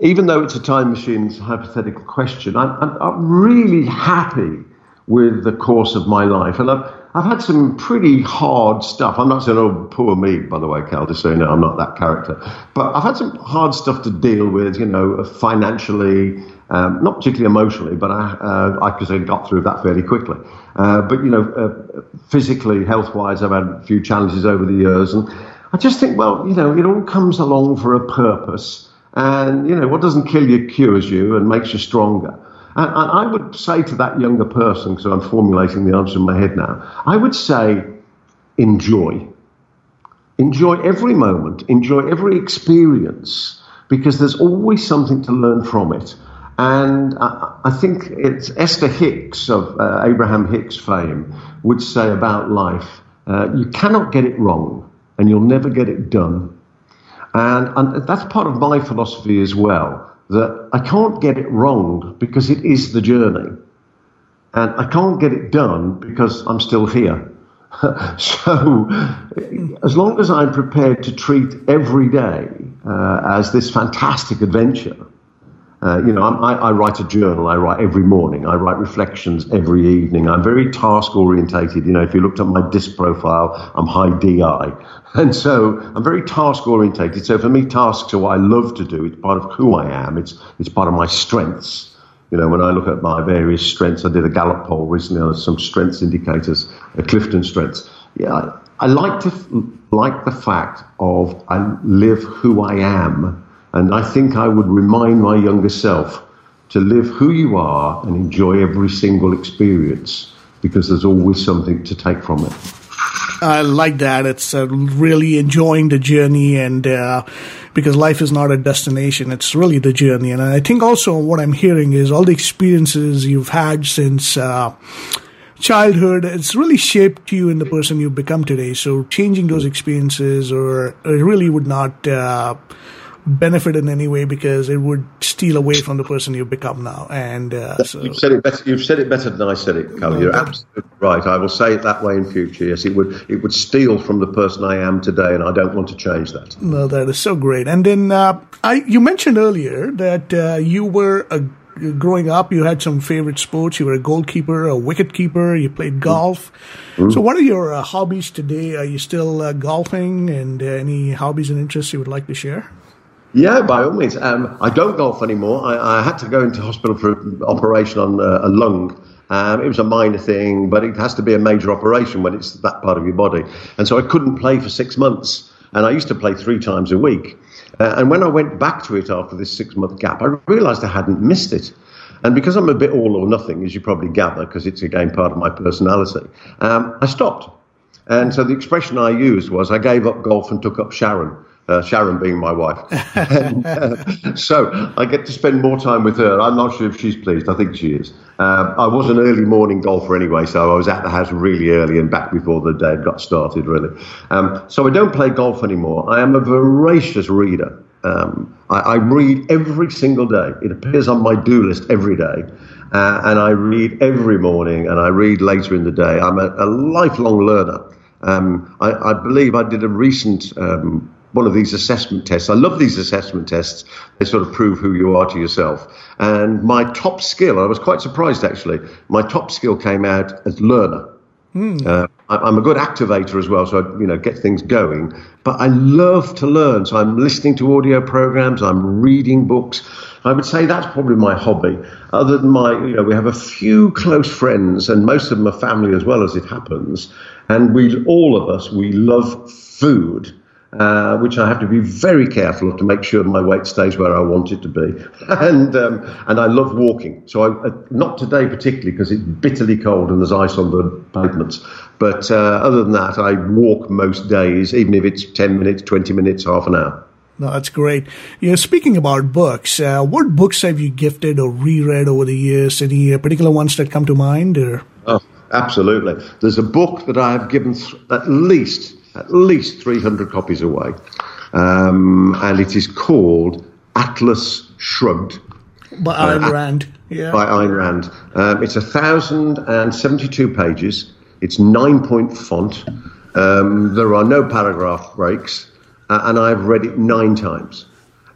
[SPEAKER 3] even though it's a time machine's hypothetical question, I'm, I'm, I'm really happy with the course of my life, and I've I've had some pretty hard stuff. I'm not saying, oh, poor me, by the way, Cal, just you know, I'm not that character. But I've had some hard stuff to deal with, you know, financially, um, not particularly emotionally, but I, uh, I, I got through that fairly quickly. Uh, but, you know, uh, physically, health wise, I've had a few challenges over the years. And I just think, well, you know, it all comes along for a purpose. And, you know, what doesn't kill you cures you and makes you stronger. And, and I would say to that younger person, because I'm formulating the answer in my head now, I would say, enjoy. Enjoy every moment, enjoy every experience, because there's always something to learn from it. And I, I think it's Esther Hicks of uh, Abraham Hicks fame would say about life, uh, you cannot get it wrong and you'll never get it done. And, and that's part of my philosophy as well that I can't get it wrong because it is the journey. And I can't get it done because I'm still here. so, as long as I'm prepared to treat every day uh, as this fantastic adventure, uh, you know, I, I, write a journal. I write every morning. I write reflections every evening. I'm very task orientated. You know, if you looked at my disc profile, I'm high DI. And so I'm very task orientated. So for me, tasks are what I love to do. It's part of who I am. It's, it's part of my strengths. You know, when I look at my various strengths, I did a Gallup poll recently on some strengths indicators, uh, Clifton strengths. Yeah, I, I like to like the fact of I live who I am and I think I would remind my younger self to live who you are and enjoy every single experience because there's always something to take from it.
[SPEAKER 2] I like that. It's uh, really enjoying the journey, and uh, because life is not a destination, it's really the journey. And I think also what I'm hearing is all the experiences you've had since uh, childhood, it's really shaped you in the person you've become today. So changing those experiences, or it really would not uh, benefit in any way because it would steal away from the person you've become now. And uh, so
[SPEAKER 3] you've said it better. You've said it better than I said it, Cal. You're absolutely right. I will say it that way in future. Yes, it would. It would steal from the person I am today, and I don't want to change that.
[SPEAKER 2] No, that is so great. And then uh, I, you mentioned earlier that uh, you were a growing up, you had some favorite sports. You were a goalkeeper, a wicket keeper. You played golf. Mm-hmm. So, what are your uh, hobbies today? Are you still uh, golfing? And uh, any hobbies and interests you would like to share?
[SPEAKER 3] Yeah, by all means. Um, I don't golf anymore. I, I, had to go into hospital for an operation on uh, a lung. Um, it was a minor thing, but it has to be a major operation when it's that part of your body. And so I couldn't play for six months. And I used to play three times a week. Uh, and when I went back to it after this six month gap, I realized I hadn't missed it. And because I'm a bit all or nothing, as you probably gather, because it's again part of my personality, um, I stopped. And so the expression I used was I gave up golf and took up Sharon uh, Sharon being my wife. and, uh, so I get to spend more time with her. I'm not sure if she's pleased. I think she is. Uh, I was an early morning golfer anyway, so I was at the house really early and back before the day got started, really. Um, so I don't play golf anymore. I am a voracious reader. Um, I, I, read every single day. It appears on my do list every day. Uh, and I read every morning and I read later in the day. I'm a, a lifelong learner. Um, I, I, believe I did a recent um, one of these assessment tests. I love these assessment tests. They sort of prove who you are to yourself. And my top skill, I was quite surprised actually, my top skill came out as learner. Mm. Uh, I'm a good activator as well, so I, you know, get things going. But I love to learn, so I'm listening to audio programs, I'm reading books. I would say that's probably my hobby. Other than my, you know, we have a few close friends, and most of them are family as well as it happens. And we, all of us, we love food uh, which I have to be very careful of to make sure my weight stays where I want it to be. and um, and I love walking. So I, uh, not today particularly because it's bitterly cold and there's ice on the pavements. But uh, other than that, I walk most days, even if it's ten minutes, twenty minutes, half an hour.
[SPEAKER 2] No, that's great. You know, speaking about books, uh, what books have you gifted or reread over the years? Any uh, particular ones that come to mind? Or?
[SPEAKER 3] Oh, absolutely. There's a book that I have given th- at least at least 300 copies away. Um, and it is called Atlas Shrugged.
[SPEAKER 2] By uh, Ayn Rand. Yeah.
[SPEAKER 3] By Ayn Rand. Um, it's 1,072 pages. It's nine point font. Um, there are no paragraph breaks. Uh, and I've read it nine times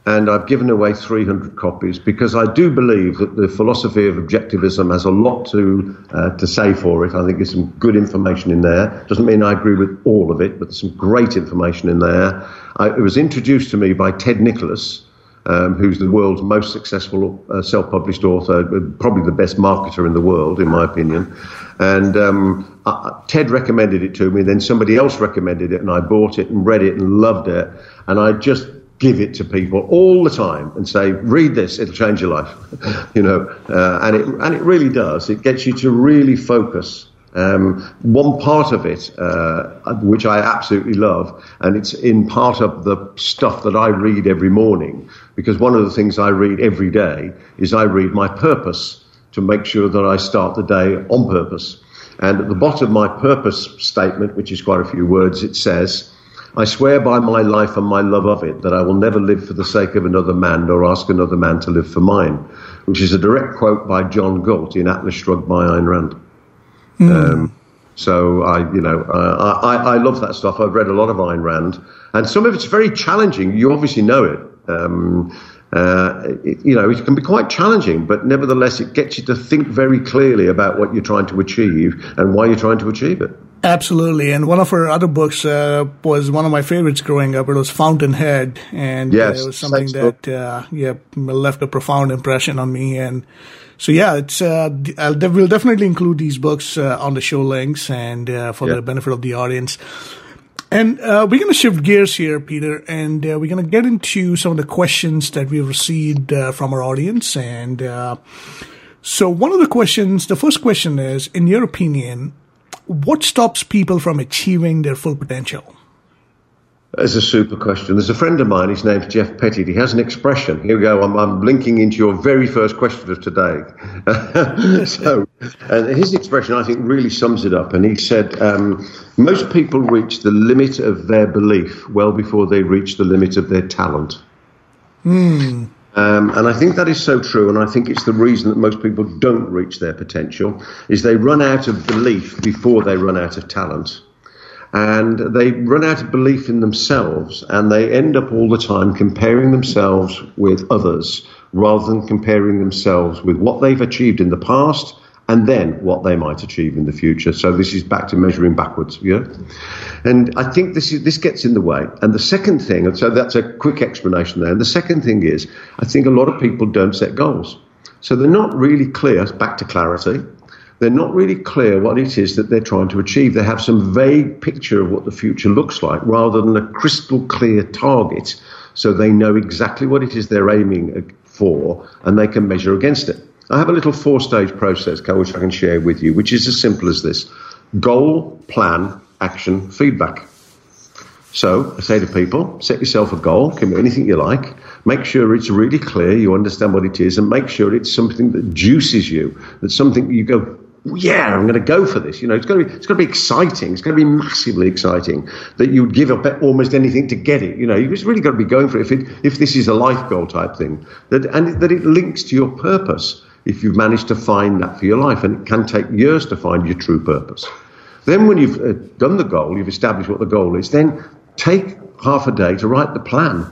[SPEAKER 3] and I've given away 300 copies because I do believe that the philosophy of objectivism has a lot to uh, to say for it. I think there's some good information in there. Doesn't mean I agree with all of it, but there's some great information in there. I, it was introduced to me by Ted Nicholas. Um, who's the world's most successful uh, self-published author, probably the best marketer in the world, in my opinion. And um, uh, Ted recommended it to me. Then somebody else recommended it, and I bought it and read it and loved it. And I just give it to people all the time and say, read this, it'll change your life. you know, uh, and it and it really does. It gets you to really focus. Um, one part of it, uh, which I absolutely love, and it's in part of the stuff that I read every morning, because one of the things I read every day is I read my purpose to make sure that I start the day on purpose. And at the bottom of my purpose statement, which is quite a few words, it says, I swear by my life and my love of it that I will never live for the sake of another man nor ask another man to live for mine, which is a direct quote by John Galt in Atlas Shrugged by Ayn Rand. Mm. Um, so I, you know, uh, I, I love that stuff. I've read a lot of Ayn Rand, and some of it's very challenging. You obviously know it. Um, uh, it, you know, it can be quite challenging, but nevertheless, it gets you to think very clearly about what you're trying to achieve and why you're trying to achieve it.
[SPEAKER 2] Absolutely, and one of her other books uh, was one of my favorites growing up. It was Fountainhead, and
[SPEAKER 3] yes,
[SPEAKER 2] uh, it was something that uh, yeah left a profound impression on me. And so yeah, it's uh, I'll de- we'll definitely include these books uh, on the show links and uh, for yeah. the benefit of the audience. And we're going to shift gears here, Peter, and we're going to get into some of the questions that we've received from our audience. And so, one of the questions, the first question is, in your opinion, what stops people from achieving their full potential?
[SPEAKER 3] That's a super question. There's a friend of mine, his name's Jeff Pettit. He has an expression. Here we go. I'm, I'm linking into your very first question of today. so, and his expression, I think, really sums it up. And he said, um, Most people reach the limit of their belief well before they reach the limit of their talent.
[SPEAKER 2] Hmm.
[SPEAKER 3] Um, and I think that is so true, and I think it's the reason that most people don't reach their potential is they run out of belief before they run out of talent. And they run out of belief in themselves and they end up all the time comparing themselves with others rather than comparing themselves with what they've achieved in the past and then what they might achieve in the future. So this is back to measuring backwards, yeah. And I think this is this gets in the way. And the second thing, and so that's a quick explanation there. And the second thing is, I think a lot of people don't set goals, so they're not really clear. Back to clarity they're not really clear what it is that they're trying to achieve. They have some vague picture of what the future looks like rather than a crystal clear target so they know exactly what it is they're aiming for and they can measure against it. I have a little four stage process, which I can share with you, which is as simple as this goal, plan, action, feedback. So I say to people, set yourself a goal, commit anything you like, make sure it's really clear, you understand what it is, and make sure it's something that juices you, that's something you go, yeah, I'm going to go for this. You know, it's going to be, it's going to be exciting. It's going to be massively exciting that you would give up almost anything to get it. You know, you've really got to be going for it if, it, if this is a life goal type thing, that, and that it links to your purpose if you've managed to find that for your life. And it can take years to find your true purpose. Then when you've uh, done the goal, you've established what the goal is, then take half a day to write the plan.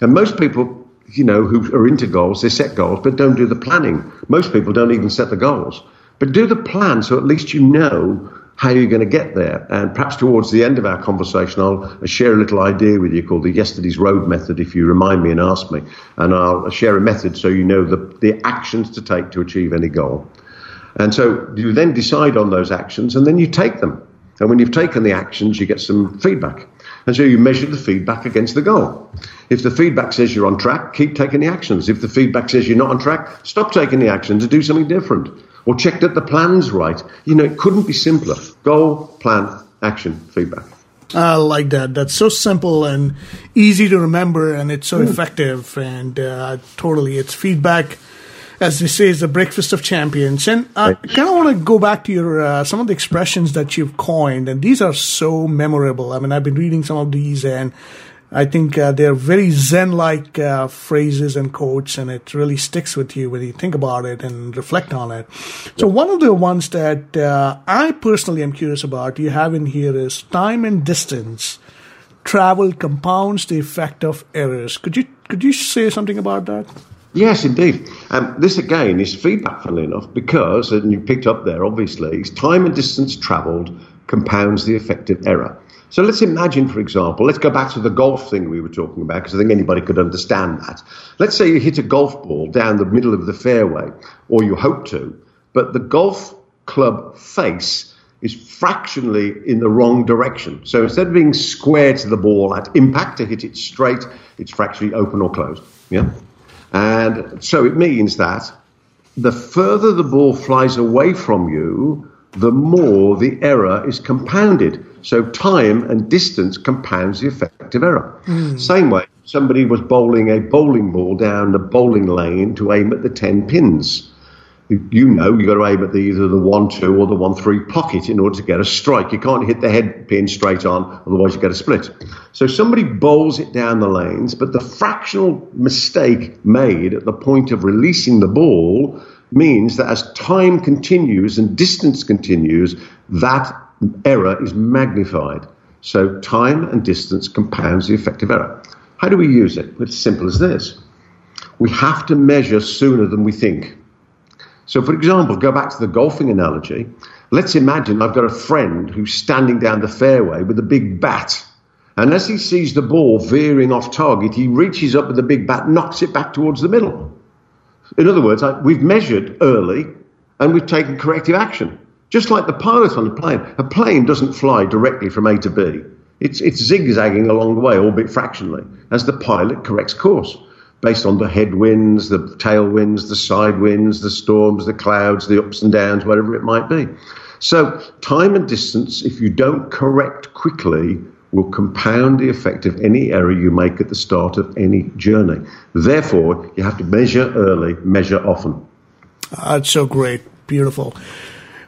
[SPEAKER 3] And most people, you know, who are into goals, they set goals, but don't do the planning. Most people don't even set the goals. But do the plan so at least you know how are you're going to get there. And perhaps towards the end of our conversation, I'll share a little idea with you called the Yesterday's Road method if you remind me and ask me. And I'll share a method so you know the, the actions to take to achieve any goal. And so you then decide on those actions and then you take them. And when you've taken the actions, you get some feedback. And so you measure the feedback against the goal. If the feedback says you're on track, keep taking the actions. If the feedback says you're not on track, stop taking the actions and do something different or check that the plan's right. You know, it couldn't be simpler. Goal, plan, action, feedback.
[SPEAKER 2] I like that. That's so simple and easy to remember, and it's so mm. effective. And uh, totally, it's feedback, as they say, is the breakfast of champions. And I kind of want to go back to your uh, some of the expressions that you've coined, and these are so memorable. I mean, I've been reading some of these, and I think uh, they're very Zen like uh, phrases and quotes, and it really sticks with you when you think about it and reflect on it. So, one of the ones that uh, I personally am curious about you have in here is time and distance. Travel compounds the effect of errors. Could you could you say something about that?
[SPEAKER 3] Yes, indeed. Um, this again is feedback, funnily enough, because, and you picked up there, obviously, time and distance travelled compounds the effect of error. So let's imagine, for example, let's go back to the golf thing we were talking about, because I think anybody could understand that. Let's say you hit a golf ball down the middle of the fairway, or you hope to, but the golf club face is fractionally in the wrong direction. So instead of being square to the ball at impact to hit it straight, it's fractionally open or closed. Yeah? And so it means that the further the ball flies away from you, the more the error is compounded. So time and distance compounds the effect of error. Mm. Same way, somebody was bowling a bowling ball down the bowling lane to aim at the 10 pins. You know you've got to aim at the, either the 1 2 or the 1 3 pocket in order to get a strike. You can't hit the head pin straight on, otherwise you get a split. So somebody bowls it down the lanes, but the fractional mistake made at the point of releasing the ball means that as time continues and distance continues, that error is magnified. So time and distance compounds the effect of error. How do we use it? It's simple as this. We have to measure sooner than we think. So, for example, go back to the golfing analogy. Let's imagine I've got a friend who's standing down the fairway with a big bat. And as he sees the ball veering off target, he reaches up with the big bat, knocks it back towards the middle. In other words, we've measured early and we've taken corrective action. Just like the pilot on a plane. A plane doesn't fly directly from A to B. It's, it's zigzagging along the way, albeit fractionally, as the pilot corrects course based on the headwinds, the tailwinds, the side winds, the storms, the clouds, the ups and downs, whatever it might be. So, time and distance, if you don't correct quickly, will compound the effect of any error you make at the start of any journey. Therefore, you have to measure early, measure often.
[SPEAKER 2] Ah, That's so great. Beautiful.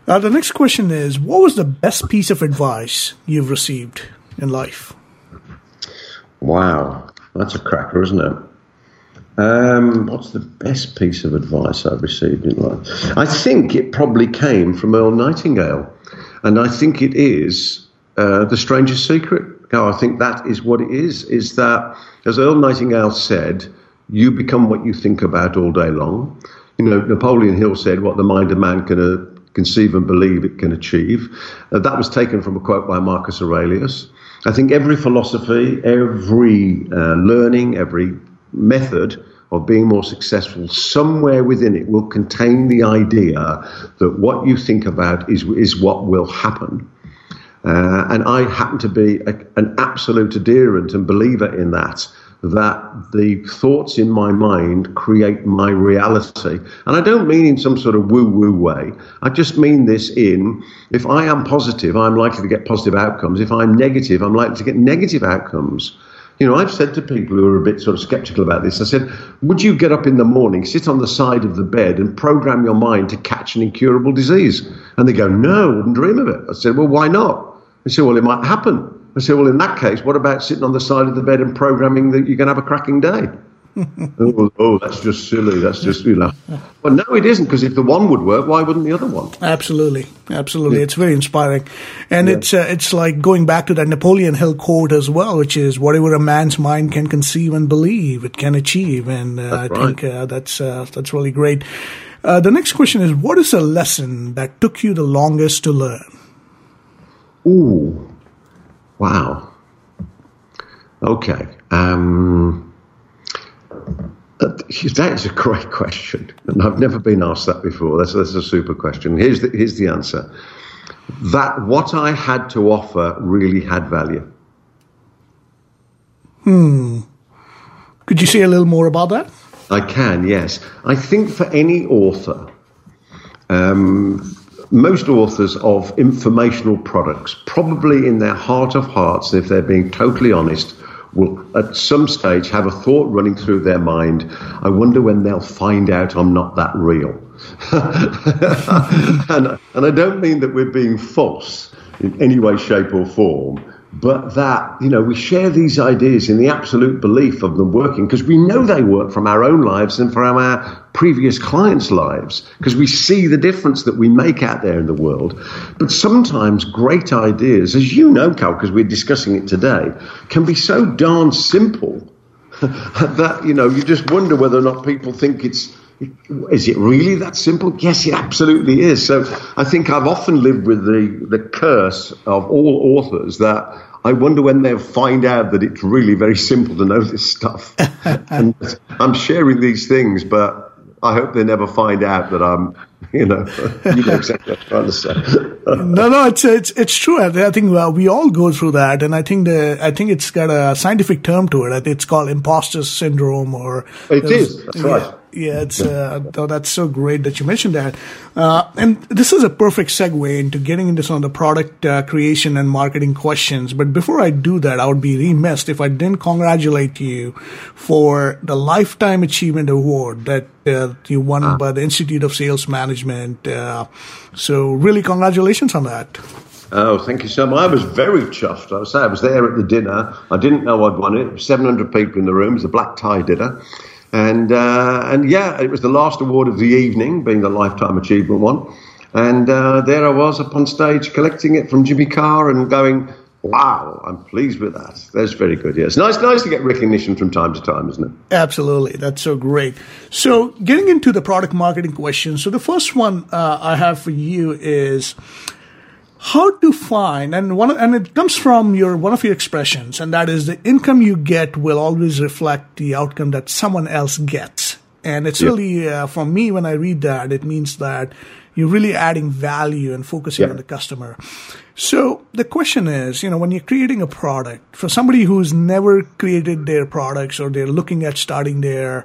[SPEAKER 2] Uh, the next question is What was the best piece of advice you've received in life?
[SPEAKER 3] Wow, that's a cracker, isn't it? Um, what's the best piece of advice I've received in life? I think it probably came from Earl Nightingale, and I think it is uh, the strangest secret. Now, I think that is what it is. Is that, as Earl Nightingale said, you become what you think about all day long. You know, Napoleon Hill said, "What the mind of man can uh, conceive and believe, it can achieve." Uh, that was taken from a quote by Marcus Aurelius. I think every philosophy, every uh, learning, every method of being more successful, somewhere within it will contain the idea that what you think about is, is what will happen. Uh, and I happen to be a, an absolute adherent and believer in that, that the thoughts in my mind create my reality. And I don't mean in some sort of woo woo way. I just mean this in if I am positive, I'm likely to get positive outcomes. If I'm negative, I'm likely to get negative outcomes. You know, I've said to people who are a bit sort of skeptical about this, I said, would you get up in the morning, sit on the side of the bed, and program your mind to catch an incurable disease? And they go, no, wouldn't dream of it. I said, well, why not? They said, well, it might happen. I said, well, in that case, what about sitting on the side of the bed and programming that you're going to have a cracking day? oh, oh, that's just silly. That's just, you know. Well, no, it isn't, because if the one would work, why wouldn't the other one?
[SPEAKER 2] Absolutely. Absolutely. Yeah. It's very inspiring. And yeah. it's, uh, it's like going back to that Napoleon Hill quote as well, which is whatever a man's mind can conceive and believe, it can achieve. And uh, I right. think uh, that's, uh, that's really great. Uh, the next question is What is a lesson that took you the longest to learn?
[SPEAKER 3] Ooh, wow. Okay. Um, that is a great question, and I've never been asked that before. That's, that's a super question. Here's the, here's the answer that what I had to offer really had value.
[SPEAKER 2] Hmm. Could you say a little more about that?
[SPEAKER 3] I can, yes. I think for any author, um, most authors of informational products, probably in their heart of hearts, if they're being totally honest, will at some stage have a thought running through their mind. I wonder when they'll find out I'm not that real. and, and I don't mean that we're being false in any way, shape, or form, but that, you know, we share these ideas in the absolute belief of them working because we know they work from our own lives and from our previous clients' lives because we see the difference that we make out there in the world. But sometimes great ideas, as you know, Cal, because we're discussing it today, can be so darn simple that, you know, you just wonder whether or not people think it's is it really that simple? Yes, it absolutely is. So I think I've often lived with the, the curse of all authors that I wonder when they'll find out that it's really very simple to know this stuff. and I'm sharing these things, but I hope they never find out that I'm, you know, you know exactly what I'm trying to say.
[SPEAKER 2] no, no, it's it's it's true. I think uh, we all go through that, and I think the I think it's got a scientific term to it. It's called imposter syndrome, or
[SPEAKER 3] it is. That's right.
[SPEAKER 2] Yeah, it's uh, oh, that's so great that you mentioned that. Uh, and this is a perfect segue into getting into some of the product uh, creation and marketing questions. But before I do that, I would be remiss if I didn't congratulate you for the Lifetime Achievement Award that uh, you won ah. by the Institute of Sales Management. Uh, so, really, congratulations on that.
[SPEAKER 3] Oh, thank you so much. I was very chuffed. I was, I was there at the dinner. I didn't know I'd won it. 700 people in the room. It was a black tie dinner. And, uh, and yeah, it was the last award of the evening, being the Lifetime Achievement one. And uh, there I was up on stage collecting it from Jimmy Carr and going, wow, I'm pleased with that. That's very good. Yeah, it's nice, nice to get recognition from time to time, isn't it?
[SPEAKER 2] Absolutely. That's so great. So getting into the product marketing questions. So the first one uh, I have for you is, how to find and one and it comes from your one of your expressions and that is the income you get will always reflect the outcome that someone else gets and it's yep. really uh, for me when i read that it means that you're really adding value and focusing yep. on the customer so the question is you know when you're creating a product for somebody who's never created their products or they're looking at starting their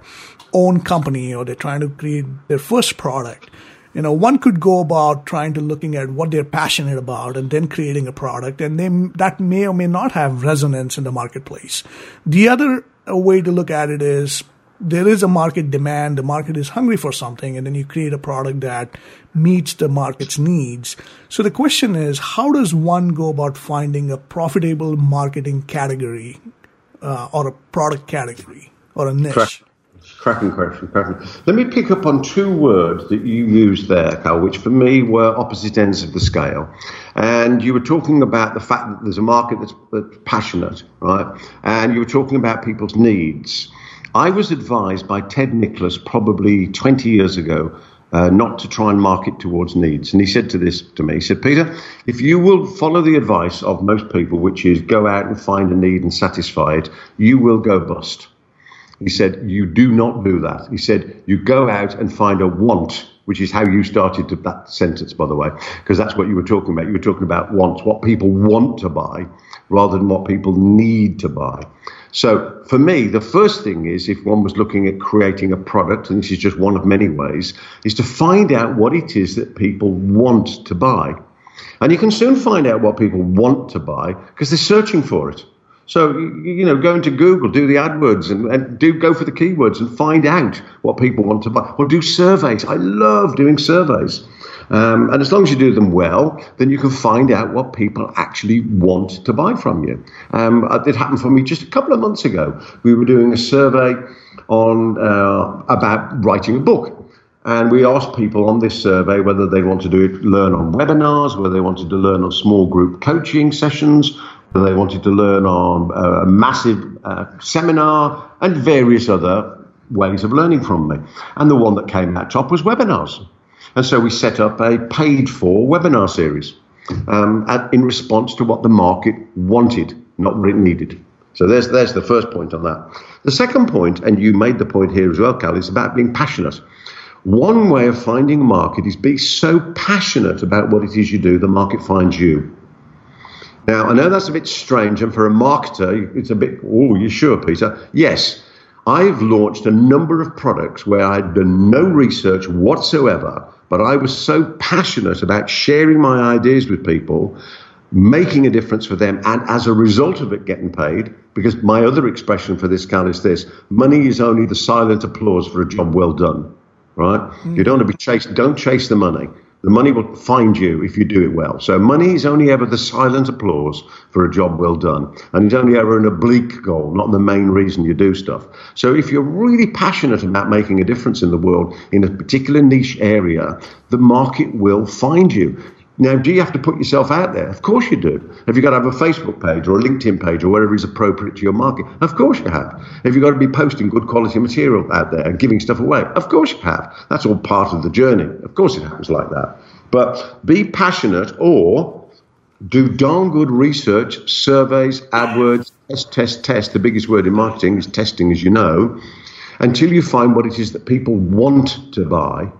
[SPEAKER 2] own company or they're trying to create their first product you know, one could go about trying to looking at what they're passionate about and then creating a product, and they, that may or may not have resonance in the marketplace. The other way to look at it is there is a market demand, the market is hungry for something, and then you create a product that meets the market's needs. So the question is, how does one go about finding a profitable marketing category uh, or a product category or a niche?
[SPEAKER 3] Cracking question, cracking. Let me pick up on two words that you used there, Carl, which for me were opposite ends of the scale. And you were talking about the fact that there's a market that's, that's passionate, right? And you were talking about people's needs. I was advised by Ted Nicholas probably 20 years ago uh, not to try and market towards needs. And he said to this to me, he said, Peter, if you will follow the advice of most people, which is go out and find a need and satisfy it, you will go bust. He said, You do not do that. He said, You go out and find a want, which is how you started to, that sentence, by the way, because that's what you were talking about. You were talking about wants, what people want to buy rather than what people need to buy. So for me, the first thing is if one was looking at creating a product, and this is just one of many ways, is to find out what it is that people want to buy. And you can soon find out what people want to buy because they're searching for it. So, you know, go into Google, do the AdWords and, and, do go for the keywords and find out what people want to buy. Or do surveys. I love doing surveys. Um, and as long as you do them well, then you can find out what people actually want to buy from you. Um, uh, it happened for me just a couple of months ago. We were doing a survey on uh, about writing a book. And we asked people on this survey whether they wanted to do, learn on webinars, whether they wanted to learn on small group coaching sessions, they wanted to learn on uh, a massive uh, seminar and various other ways of learning from me. And the one that came out top was webinars. And so we set up a paid for webinar series um, in response to what the market wanted, not what it needed. So there's, there's the first point on that. The second point, and you made the point here as well, Cal, is about being passionate. One way of finding a market is be so passionate about what it is you do, the market finds you. Now, I know that's a bit strange, and for a marketer, it's a bit, oh, you sure, Peter? Yes, I've launched a number of products where I'd done no research whatsoever, but I was so passionate about sharing my ideas with people, making a difference for them, and as a result of it, getting paid. Because my other expression for this, Cal, is this money is only the silent applause for a job well done, right? Mm. You don't want to be chased, don't chase the money. The money will find you if you do it well. So money is only ever the silent applause for a job well done. And it's only ever an oblique goal, not the main reason you do stuff. So if you're really passionate about making a difference in the world in a particular niche area, the market will find you. Now, do you have to put yourself out there? Of course you do. Have you got to have a Facebook page or a LinkedIn page or whatever is appropriate to your market? Of course you have. Have you got to be posting good quality material out there and giving stuff away? Of course you have. That's all part of the journey. Of course it happens like that. But be passionate or do darn good research, surveys, AdWords, test, test, test. The biggest word in marketing is testing, as you know, until you find what it is that people want to buy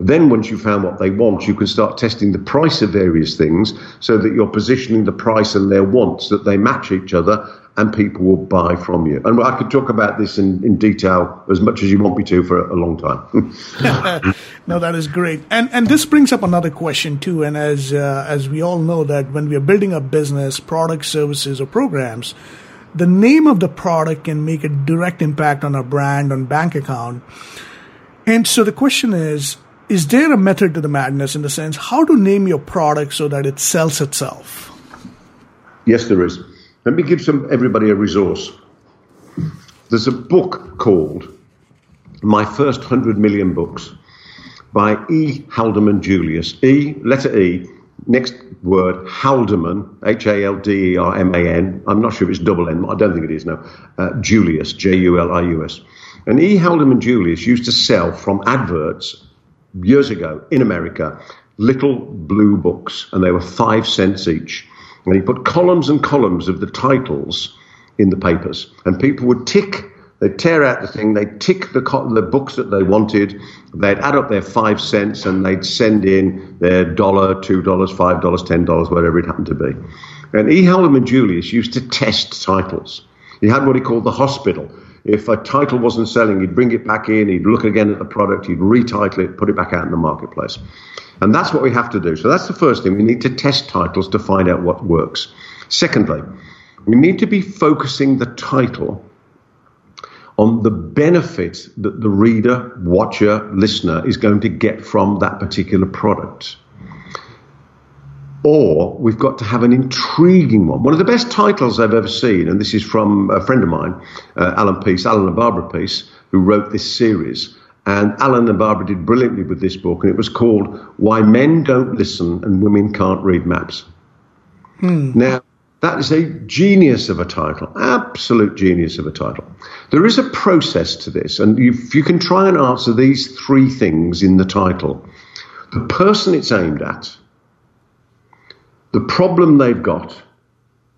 [SPEAKER 3] then, once you've found what they want, you can start testing the price of various things so that you're positioning the price and their wants that they match each other and people will buy from you. And I could talk about this in, in detail as much as you want me to for a, long time.
[SPEAKER 2] no, that is great. And and this brings up another question too. And as uh, as we all know that when we are building a business, product, services, or programs, the name of the product can make a direct impact on our brand, on bank account. And so the question is, is there a method to the madness in the sense how to name your product so that it sells itself?
[SPEAKER 3] Yes, there is. Let me give some everybody a resource. There's a book called My First Hundred Million Books by E. Haldeman Julius. E, letter E, next word, Haldeman, H A L D E R M A N. I'm not sure if it's double N, I don't think it is now. Uh, Julius, J U L I U S. And E. Haldeman Julius used to sell from adverts years ago in America little blue books, and they were five cents each. And he put columns and columns of the titles in the papers, and people would tick. They'd tear out the thing, they'd tick the, the books that they wanted, they'd add up their five cents, and they'd send in their dollar, two dollars, five dollars, ten dollars, whatever it happened to be. And E. Haldeman Julius used to test titles. He had what he called the hospital if a title wasn't selling, he'd bring it back in, he'd look again at the product, he'd retitle it, put it back out in the marketplace. And that's what we have to do. So that's the first thing. We need to test titles to find out what works. Secondly, we need to be focusing the title on the benefit that the reader, watcher, listener is going to get from that particular product. Or we've got to have an intriguing one. One of the best titles I've ever seen, and this is from a friend of mine, uh, Alan Pease, Alan and Barbara Pease, who wrote this series. And Alan and Barbara did brilliantly with this book, and it was called Why Men Don't Listen and Women Can't Read Maps. Hmm. Now, that is a genius of a title, absolute genius of a title. There is a process to this, and if you can try and answer these three things in the title the person it's aimed at, the problem they've got,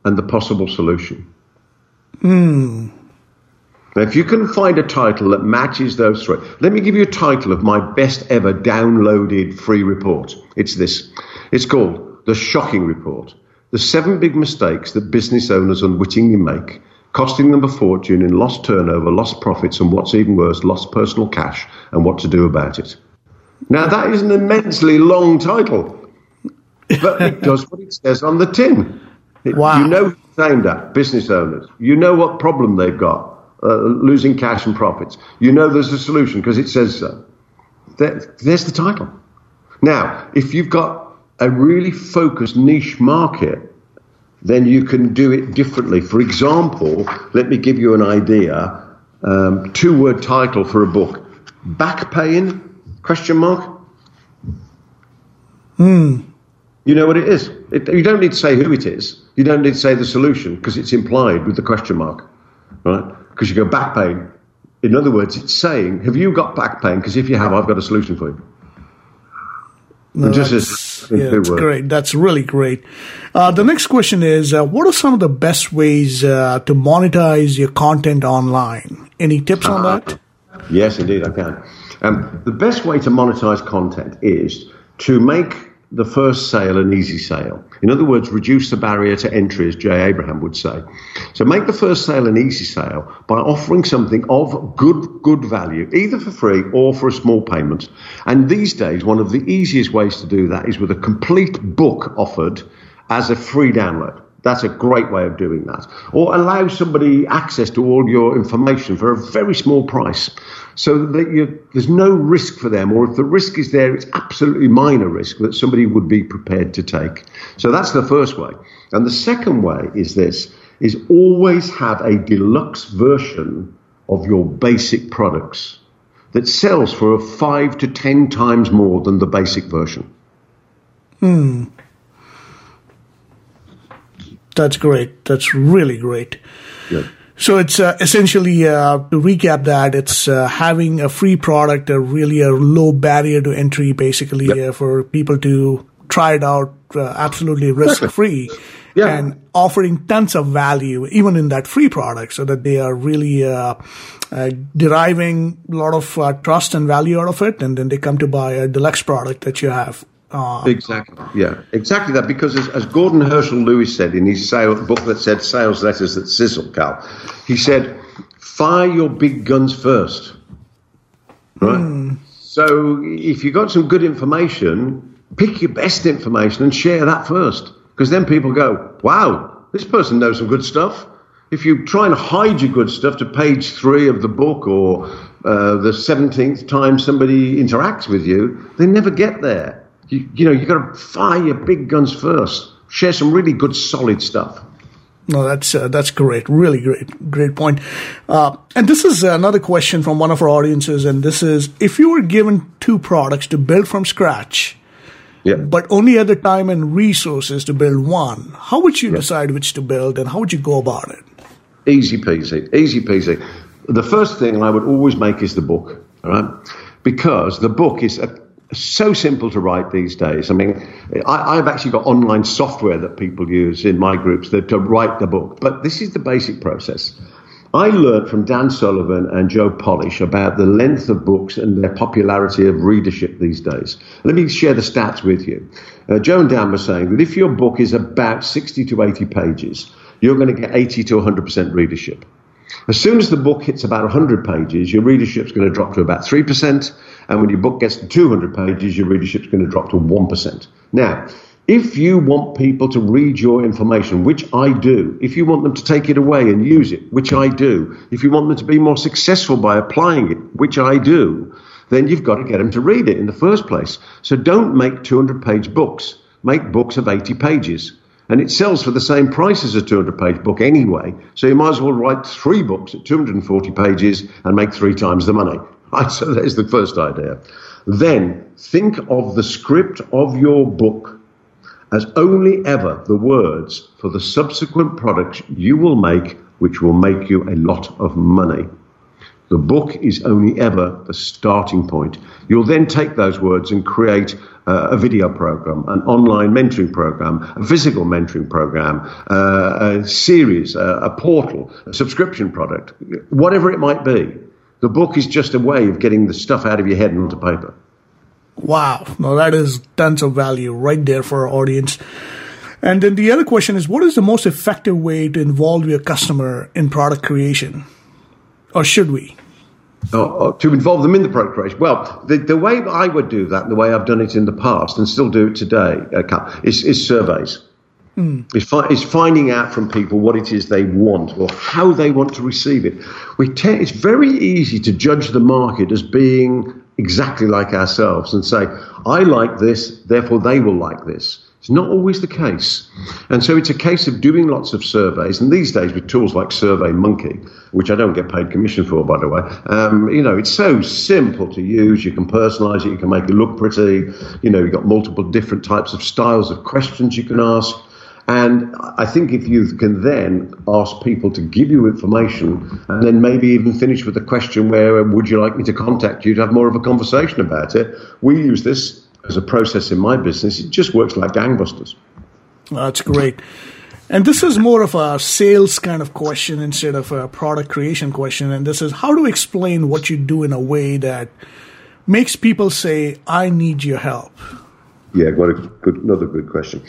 [SPEAKER 3] and the possible solution.
[SPEAKER 2] Hmm.
[SPEAKER 3] Now, if you can find a title that matches those three, let me give you a title of my best ever downloaded free report. It's this. It's called The Shocking Report the seven big mistakes that business owners unwittingly make, costing them a fortune in lost turnover, lost profits, and what's even worse, lost personal cash, and what to do about it. Now, that is an immensely long title, but it does what it says on the tin. It, wow. You know who's aimed at, business owners. You know what problem they've got, uh, losing cash and profits. You know there's a solution because it says so. There, there's the title. Now, if you've got a really focused niche market, then you can do it differently. For example, let me give you an idea. Um, two word title for a book. Back pain? Question mark.
[SPEAKER 2] Hmm.
[SPEAKER 3] You know what it is. It, you don't need to say who it is. You don't need to say the solution because it's implied with the question mark, right? Because you go back pain. In other words, it's saying, "Have you got back pain?" Because if you have, I've got a solution for you.
[SPEAKER 2] No, just that's, yeah, that's great. That's really great. Uh, the next question is uh, What are some of the best ways uh, to monetize your content online? Any tips on that?
[SPEAKER 3] Yes, indeed, I can. Um, the best way to monetize content is to make the first sale an easy sale. In other words, reduce the barrier to entry, as Jay Abraham would say. So make the first sale an easy sale by offering something of good, good value, either for free or for a small payment. And these days, one of the easiest ways to do that is with a complete book offered as a free download. That's a great way of doing that. Or allow somebody access to all your information for a very small price so that you, there's no risk for them, or if the risk is there, it's absolutely minor risk that somebody would be prepared to take. So that's the first way. And the second way is this, is always have a deluxe version of your basic products that sells for five to ten times more than the basic version.
[SPEAKER 2] Hmm. That's great. That's really great. So it's uh, essentially uh, to recap that it's uh, having a free product, a really a low barrier to entry, basically yep. Uh, for people to try it out uh, absolutely risk free, yeah. and offering tons of value even in that free product, so that they are really uh, deriving a lot of trust and value out of it, and then they come to buy a deluxe product that you have.
[SPEAKER 3] Uh, exactly. Yeah, exactly that. Because as, as Gordon Herschel Lewis said in his sale, book that said "Sales Letters That Sizzle," Cal, he said, "Fire your big guns first. Right. Mm. So if you've got some good information, pick your best information and share that first, because then people go, "Wow, this person knows some good stuff." If you try and hide your good stuff to page three of the book or uh, the 17th time somebody interacts with you, they never get there you, you know, you've got to fire your big guns first. Share some really good, solid stuff.
[SPEAKER 2] No, that's uh, that's great. Really great, great point. Uh, and this is another question from one of our audiences, and this is: if you were given two products to build from scratch,
[SPEAKER 3] yeah.
[SPEAKER 2] but only had the time and resources to build one, how would you yeah. decide which to build, and how would you go about it?
[SPEAKER 3] Easy peasy, easy peasy. The first thing I would always make is the book, all right? Because the book is a so simple to write these days. I mean, I, have actually got online software that people use in my groups that, to write the book, but this is the basic process. I learned from Dan Sullivan and Joe Polish about the length of books and their popularity of readership these days. Let me share the stats with you. Uh, Joe and Dan were saying that if your book is about 60 to 80 pages, you're going to get 80 to 100% readership. As soon as the book hits about 100 pages, your readership's going to drop to about 3%. And when your book gets to 200 pages, your readership's going to drop to 1%. Now, if you want people to read your information, which I do, if you want them to take it away and use it, which I do, if you want them to be more successful by applying it, which I do, then you've got to get them to read it in the first place. So don't make 200 page books. Make books of 80 pages. And it sells for the same price as a 200 page book anyway. So you might as well write three books at 240 pages and make three times the money. Right, so there's the first idea. Then think of the script of your book as only ever the words for the subsequent products you will make, which will make you a lot of money. The book is only ever the starting point. You'll then take those words and create uh, a video program, an online mentoring program, a physical mentoring program, uh, a series, uh, a portal, a subscription product, whatever it might be. The book is just a way of getting the stuff out of your head and onto paper.
[SPEAKER 2] Wow. Now that is tons of value right there for our audience. And then the other question is what is the most effective way to involve your customer in product creation? Or should we?
[SPEAKER 3] Oh, to involve them in the product creation. Well, the, the way I would do that, the way I've done it in the past and still do it today, uh, is, is surveys. Mm. It's, fi- finding out from people what it is they want or how they want to receive it. We te- it's very easy to judge the market as being exactly like ourselves and say, I like this, therefore they will like this. It's not always the case. And so it's a case of doing lots of surveys. And these days, with tools like SurveyMonkey, which I don't get paid commission for, by the way, um, you know, it's so simple to use. You can personalize it, you can make it look pretty. You know, you've got multiple different types of styles of questions you can ask. And I think if you can then ask people to give you information and then maybe even finish with a question where uh, would you like me to contact you to have more of a conversation about it, we use this as a process in my business. It just works like gangbusters.
[SPEAKER 2] That's great. And this is more of a sales kind of question instead of a product creation question. And this is how to explain what you do in a way that makes people say, I need your help.
[SPEAKER 3] Yeah, what a good, another good question.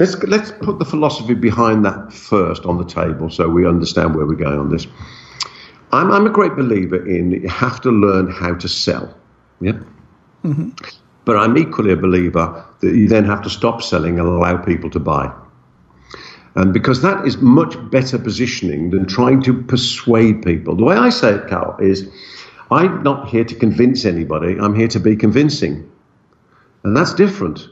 [SPEAKER 3] Let's, let's put the philosophy behind that first on the table so we understand where we're going on this. I'm, I'm a great believer in you have to learn how to sell. Yeah? Mm-hmm. But I'm equally a believer that you then have to stop selling and allow people to buy. And because that is much better positioning than trying to persuade people. The way I say it, Carl, is I'm not here to convince anybody, I'm here to be convincing. And that's different.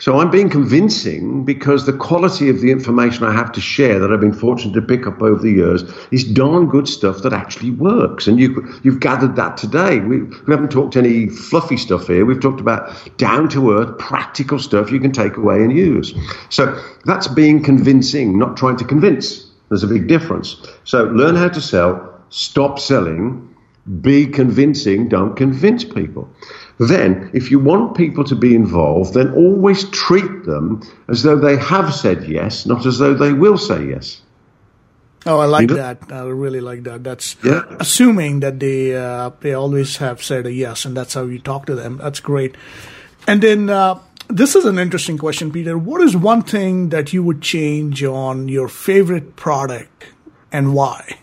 [SPEAKER 3] So I'm being convincing because the quality of the information I have to share that I've been fortunate to pick up over the years is darn good stuff that actually works. And you, you've gathered that today. We, we haven't talked any fluffy stuff here. We've talked about down to earth, practical stuff you can take away and use. So that's being convincing, not trying to convince. There's a big difference. So learn how to sell, stop selling, be convincing, don't convince people. Then, if you want people to be involved, then always treat them as though they have said yes, not as though they will say yes.
[SPEAKER 2] Oh, I like that. I really like that. That's yeah. assuming that they uh, they always have said a yes, and that's how you talk to them. That's great. And then uh, this is an interesting question, Peter. What is one thing that you would change on your favorite product, and why?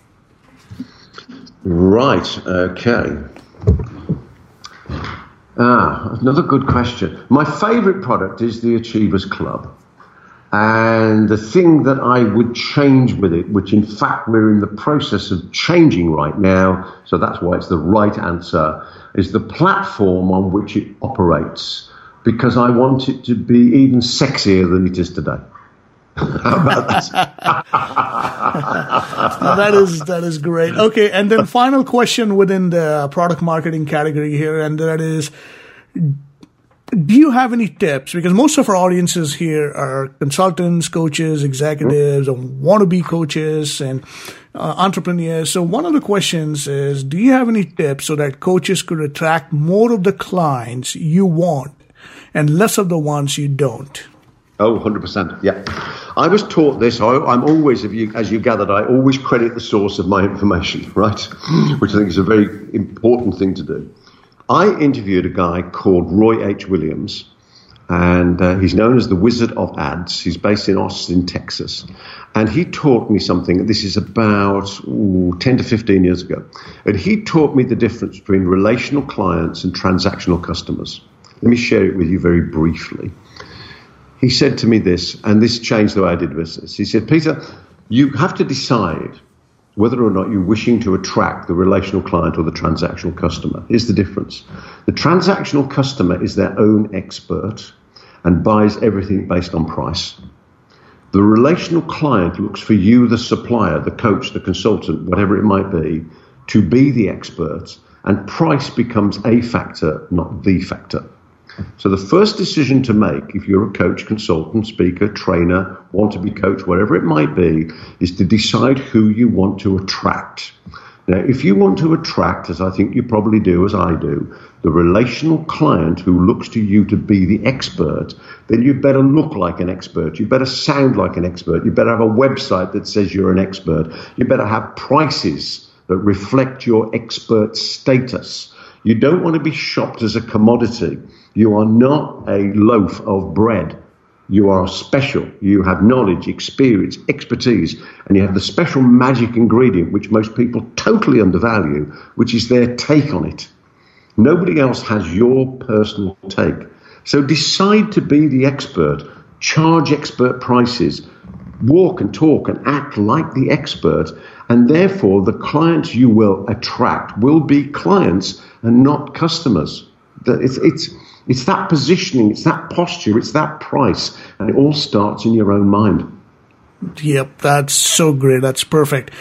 [SPEAKER 3] Right. Okay. Ah, another good question. My favorite product is the Achievers Club. And the thing that I would change with it, which in fact we're in the process of changing right now, so that's why it's the right answer, is the platform on which it operates. Because I want it to be even sexier than it is today. About that?
[SPEAKER 2] that is that is great. Okay, and then final question within the product marketing category here, and that is do you have any tips? Because most of our audiences here are consultants, coaches, executives, or wannabe coaches and uh, entrepreneurs. So one of the questions is, do you have any tips so that coaches could attract more of the clients you want and less of the ones you don't?
[SPEAKER 3] Oh, 100%. Yeah. I was taught this. I, am always, you, as you gathered, I always credit the source of my information, right? Which I think is a very important thing to do. I interviewed a guy called Roy H. Williams, and uh, he's known as the Wizard of Ads. He's based in Austin, Texas. And he taught me something. This is about ooh, 10 to 15 years ago. And he taught me the difference between relational clients and transactional customers. Let me share it with you very briefly. He said to me this, and this changed the way I did business. He said, Peter, you have to decide whether or not you're wishing to attract the relational client or the transactional customer. Here's the difference the transactional customer is their own expert and buys everything based on price. The relational client looks for you, the supplier, the coach, the consultant, whatever it might be, to be the expert, and price becomes a factor, not the factor. So the first decision to make, if you're a coach, consultant, speaker, trainer, want to be coach, whatever it might be, is to decide who you want to attract. Now, if you want to attract, as I think you probably do, as I do, the relational client who looks to you to be the expert, then you better look like an expert. You better sound like an expert. You better have a website that says you're an expert. You better have prices that reflect your expert status. You don't want to be shopped as a commodity. You are not a loaf of bread. You are special. You have knowledge, experience, expertise, and you have the special magic ingredient which most people totally undervalue, which is their take on it. Nobody else has your personal take. So decide to be the expert, charge expert prices, walk and talk and act like the expert, and therefore the clients you will attract will be clients and not customers. It's, it's, it's that positioning, it's that posture, it's that price, and it all starts in your own mind.
[SPEAKER 2] Yep, that's so great. That's perfect.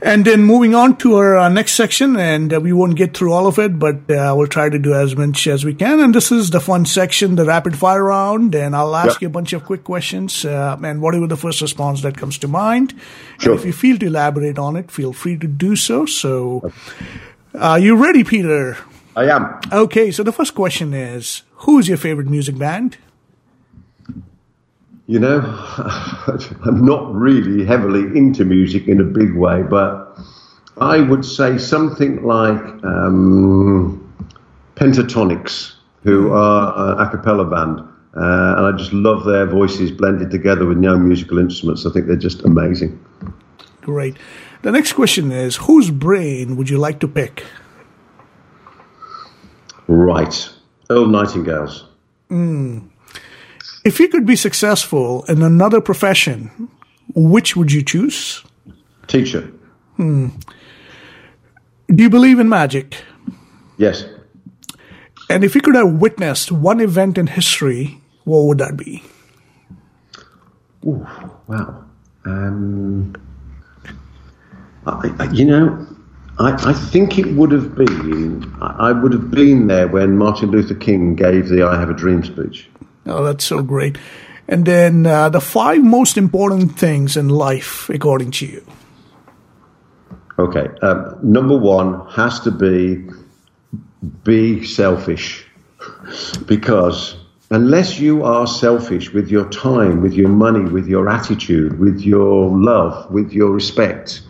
[SPEAKER 2] And then moving on to our uh, next section, and uh, we won't get through all of it, but uh, we'll try to do as much as we can. And this is the fun section, the rapid fire round. And I'll ask yep. you a bunch of quick questions, uh, and whatever the first response that comes to mind. Sure. And if you feel to elaborate on it, feel free to do so. So, are you ready, Peter?
[SPEAKER 3] I am.
[SPEAKER 2] Okay, so the first question is Who's your favorite music band?
[SPEAKER 3] You know, I'm not really heavily into music in a big way, but I would say something like um, Pentatonix, who are an a cappella band. Uh, and I just love their voices blended together with no musical instruments. I think they're just amazing.
[SPEAKER 2] Great. The next question is Whose brain would you like to pick?
[SPEAKER 3] Right. Earl Nightingale's.
[SPEAKER 2] Mm. If you could be successful in another profession, which would you choose?
[SPEAKER 3] Teacher.
[SPEAKER 2] Hmm. Do you believe in magic?
[SPEAKER 3] Yes.
[SPEAKER 2] And if you could have witnessed one event in history, what would that be?
[SPEAKER 3] Ooh, wow. Um, I, I, you know, I, I, think it would have been, I would have been there when Martin Luther King gave the I Have a Dream speech.
[SPEAKER 2] Oh, that's so great. And then uh, the five most important things in life, according to you.
[SPEAKER 3] Okay. Um, number one has to be be selfish. because unless you are selfish with your time, with your money, with your attitude, with your love, with your respect,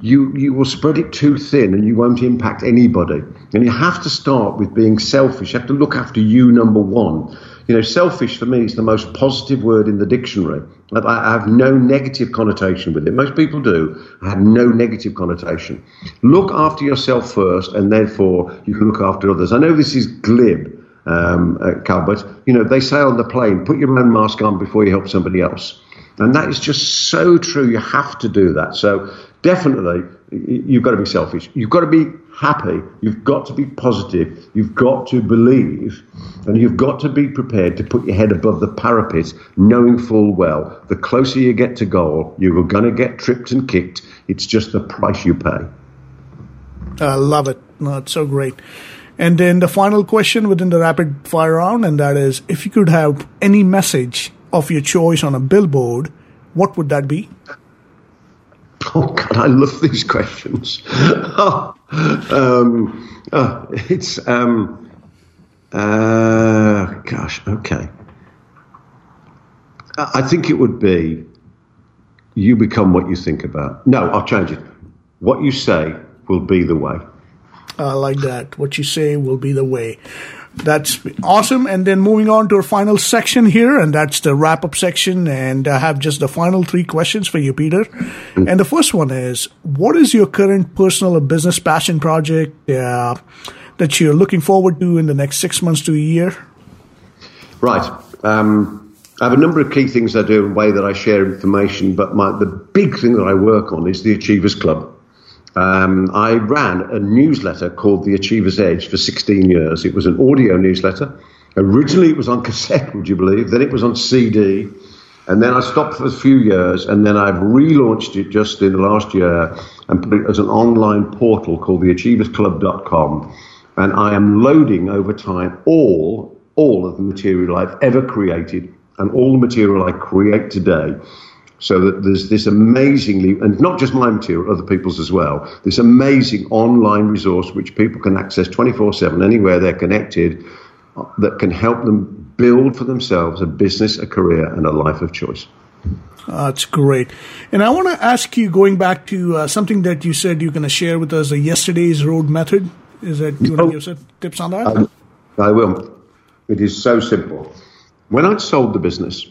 [SPEAKER 3] you, you will spread it too thin and you won't impact anybody. And you have to start with being selfish. You have to look after you, number one. You know, selfish for me is the most positive word in the dictionary. I have no negative connotation with it. Most people do. I have no negative connotation. Look after yourself first, and therefore you can look after others. I know this is glib, um, uh, but you know they say on the plane, put your own mask on before you help somebody else. And that is just so true. You have to do that. So definitely you've got to be selfish. You've got to be happy. You've got to be positive. You've got to believe. And you've got to be prepared to put your head above the parapet, knowing full well the closer you get to goal, you're going to get tripped and kicked. It's just the price you pay.
[SPEAKER 2] I love it. No, it's so great. And then the final question within the rapid fire round, and that is if you could have any message of your choice on a billboard, what would that be?
[SPEAKER 3] Oh God, I love these questions. oh, um, oh, it's um, uh, gosh, okay. I think it would be you become what you think about. No, I'll change it. What you say will be the way.
[SPEAKER 2] I like that. What you say will be the way. That's awesome. And then moving on to our final section here, and that's the wrap up section. And I have just the final three questions for you, Peter. Mm-hmm. And the first one is What is your current personal or business passion project uh, that you're looking forward to in the next six months to a year?
[SPEAKER 3] Right. Um, I have a number of key things I do in the way that I share information, but my, the big thing that I work on is the Achievers Club. Um, I ran a newsletter called The Achiever's Edge for 16 years. It was an audio newsletter. Originally, it was on cassette, would you believe? Then it was on CD. And then I stopped for a few years, and then I've relaunched it just in the last year and put it as an online portal called theachieversclub.com. And I am loading over time all, all of the material I've ever created and all the material I create today so that there's this amazingly, and not just my material, other people's as well, this amazing online resource which people can access 24 7 anywhere they're connected uh, that can help them build for themselves a business, a career, and a life of choice.
[SPEAKER 2] That's great. And I want to ask you, going back to uh, something that you said you're going to share with us, the yesterday's road method. Is that you want to give us tips on that? Um,
[SPEAKER 3] I will. It is so simple. When I'd sold the business,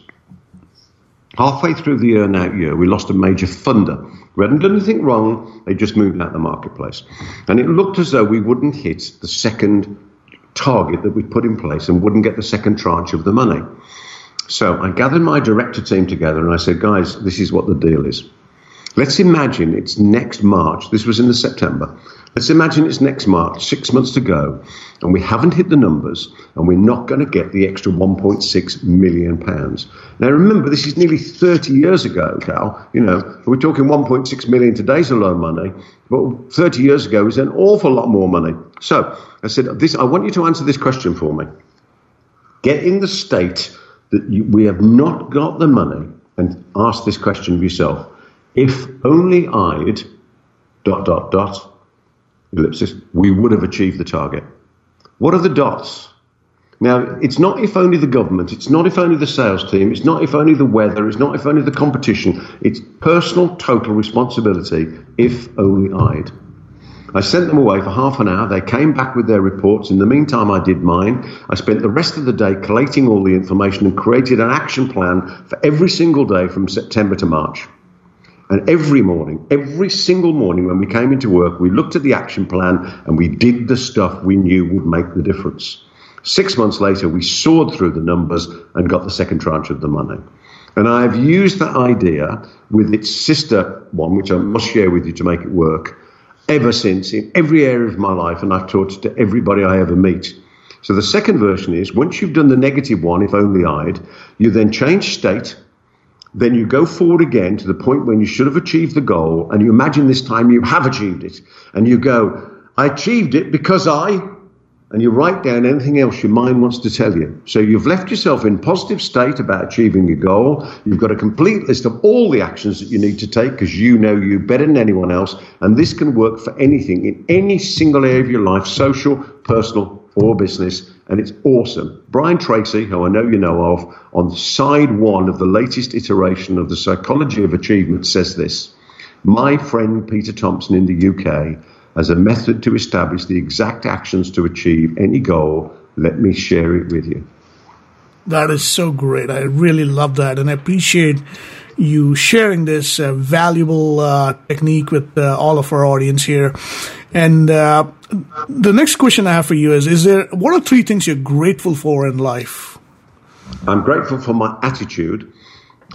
[SPEAKER 3] Halfway through the earn out year, we lost a major funder. We hadn't done anything wrong, they just moved out of the marketplace. And it looked as though we wouldn't hit the second target that we'd put in place and wouldn't get the second tranche of the money. So I gathered my director team together and I said, guys, this is what the deal is. Let's imagine it's next March. This was in the September. Let's imagine it's next March, six months to go, and we haven't hit the numbers, and we're not going to get the extra 1.6 million pounds. Now, remember, this is nearly 30 years ago, Cal. You know, we're talking 1.6 million today's a lot of money, but 30 years ago was an awful lot more money. So I said, this, I want you to answer this question for me. Get in the state that you, we have not got the money, and ask this question of yourself. If only I'd dot dot dot ellipsis, we would have achieved the target. What are the dots? Now, it's not if only the government, it's not if only the sales team, it's not if only the weather, it's not if only the competition, it's personal total responsibility if only I'd. I sent them away for half an hour. They came back with their reports. In the meantime, I did mine. I spent the rest of the day collating all the information and created an action plan for every single day from September to March. And every morning, every single morning when we came into work, we looked at the action plan and we did the stuff we knew would make the difference. Six months later, we soared through the numbers and got the second tranche of the money. And I've used that idea with its sister one, which I must share with you to make it work, ever since in every area of my life. And I've taught it to everybody I ever meet. So the second version is once you've done the negative one, if only I'd, you then change state then you go forward again to the point when you should have achieved the goal, and you imagine this time you have achieved it, and you go, I achieved it because I, and you write down anything else your mind wants to tell you. So you've left yourself in positive state about achieving your goal. You've got a complete list of all the actions that you need to take because you know you better than anyone else, and this can work for anything in any single area of your life, social, personal, or business and it's awesome. Brian Tracy, who I know you know of, on side one of the latest iteration of the Psychology of Achievement, says this My friend Peter Thomson in the UK has a method to establish the exact actions to achieve any goal. Let me share it with you.
[SPEAKER 2] That is so great. I really love that, and I appreciate you sharing this uh, valuable uh, technique with uh, all of our audience here. And uh, the next question I have for you is: Is there what are three things you're grateful for in life?
[SPEAKER 3] I'm grateful for my attitude.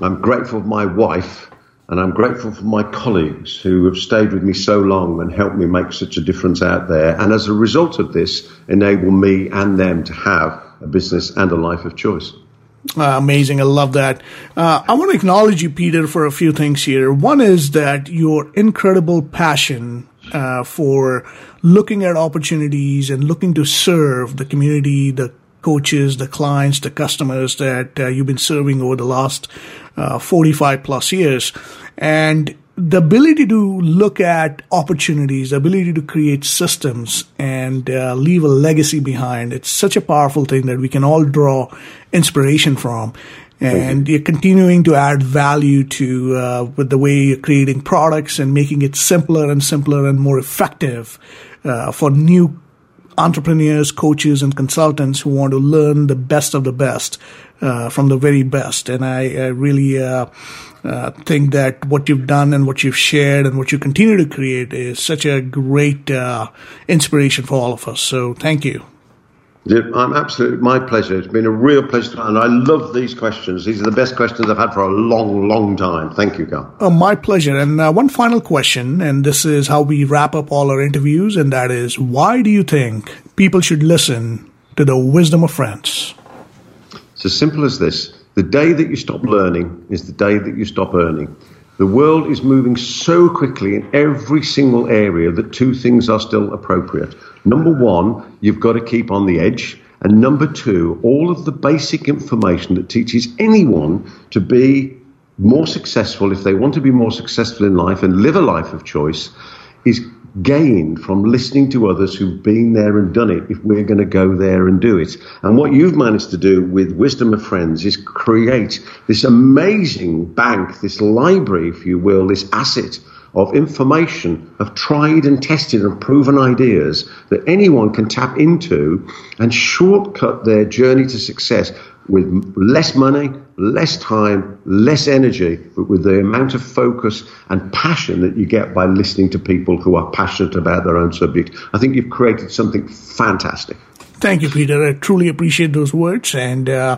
[SPEAKER 3] I'm grateful for my wife, and I'm grateful for my colleagues who have stayed with me so long and helped me make such a difference out there. And as a result of this, enable me and them to have a business and a life of choice.
[SPEAKER 2] Uh, amazing. I love that. Uh, I want to acknowledge you, Peter, for a few things here. One is that your incredible passion uh, for looking at opportunities and looking to serve the community, the coaches, the clients, the customers that uh, you've been serving over the last uh, 45 plus years. And the ability to look at opportunities, the ability to create systems and uh, leave a legacy behind, it's such a powerful thing that we can all draw inspiration from. And you're continuing to add value to uh, with the way you're creating products and making it simpler and simpler and more effective uh, for new entrepreneurs, coaches, and consultants who want to learn the best of the best uh, from the very best. And I, I really uh, uh, think that what you've done and what you've shared and what you continue to create is such a great uh, inspiration for all of us. So thank you.
[SPEAKER 3] I'm absolutely my pleasure. It's been a real pleasure, and I love these questions. These are the best questions I've had for a long, long time. Thank you, Carl.
[SPEAKER 2] Oh, my pleasure. And uh, one final question, and this is how we wrap up all our interviews, and that is, why do you think people should listen to the wisdom of friends?
[SPEAKER 3] It's as simple as this: the day that you stop learning is the day that you stop earning. The world is moving so quickly in every single area that two things are still appropriate. Number one, you've got to keep on the edge. And number two, all of the basic information that teaches anyone to be more successful, if they want to be more successful in life and live a life of choice, is gained from listening to others who've been there and done it if we're going to go there and do it. And what you've managed to do with Wisdom of Friends is create this amazing bank, this library, if you will, this asset of information, of tried and tested and proven ideas that anyone can tap into and shortcut their journey to success with less money, less time, less energy, but with the amount of focus and passion that you get by listening to people who are passionate about their own subject. I think you've created something fantastic.
[SPEAKER 2] Thank you, Peter. I truly appreciate those words and uh,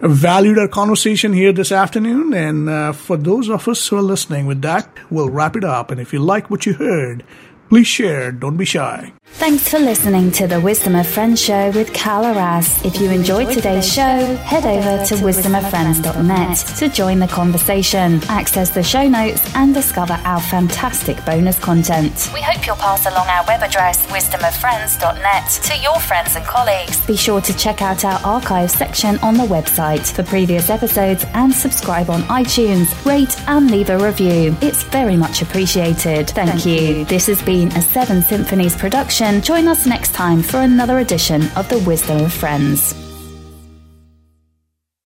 [SPEAKER 2] valued our conversation here this afternoon. And uh, for those of us who are listening, with that, we'll wrap it up. And if you like what you heard, Please share, don't be shy.
[SPEAKER 1] Thanks for listening to the Wisdom of Friends show with Cal Arras. If you enjoyed today's show, head over to wisdomoffriends.net to join the conversation, access the show notes, and discover our fantastic bonus content. We hope you'll pass along our web address, wisdomoffriends.net, to your friends and colleagues. Be sure to check out our archive section on the website for previous episodes and subscribe on iTunes, rate, and leave a review. It's very much appreciated. Thank, Thank you. you. This has been a Seven Symphonies production. Join us next time for another edition of The Wisdom of Friends.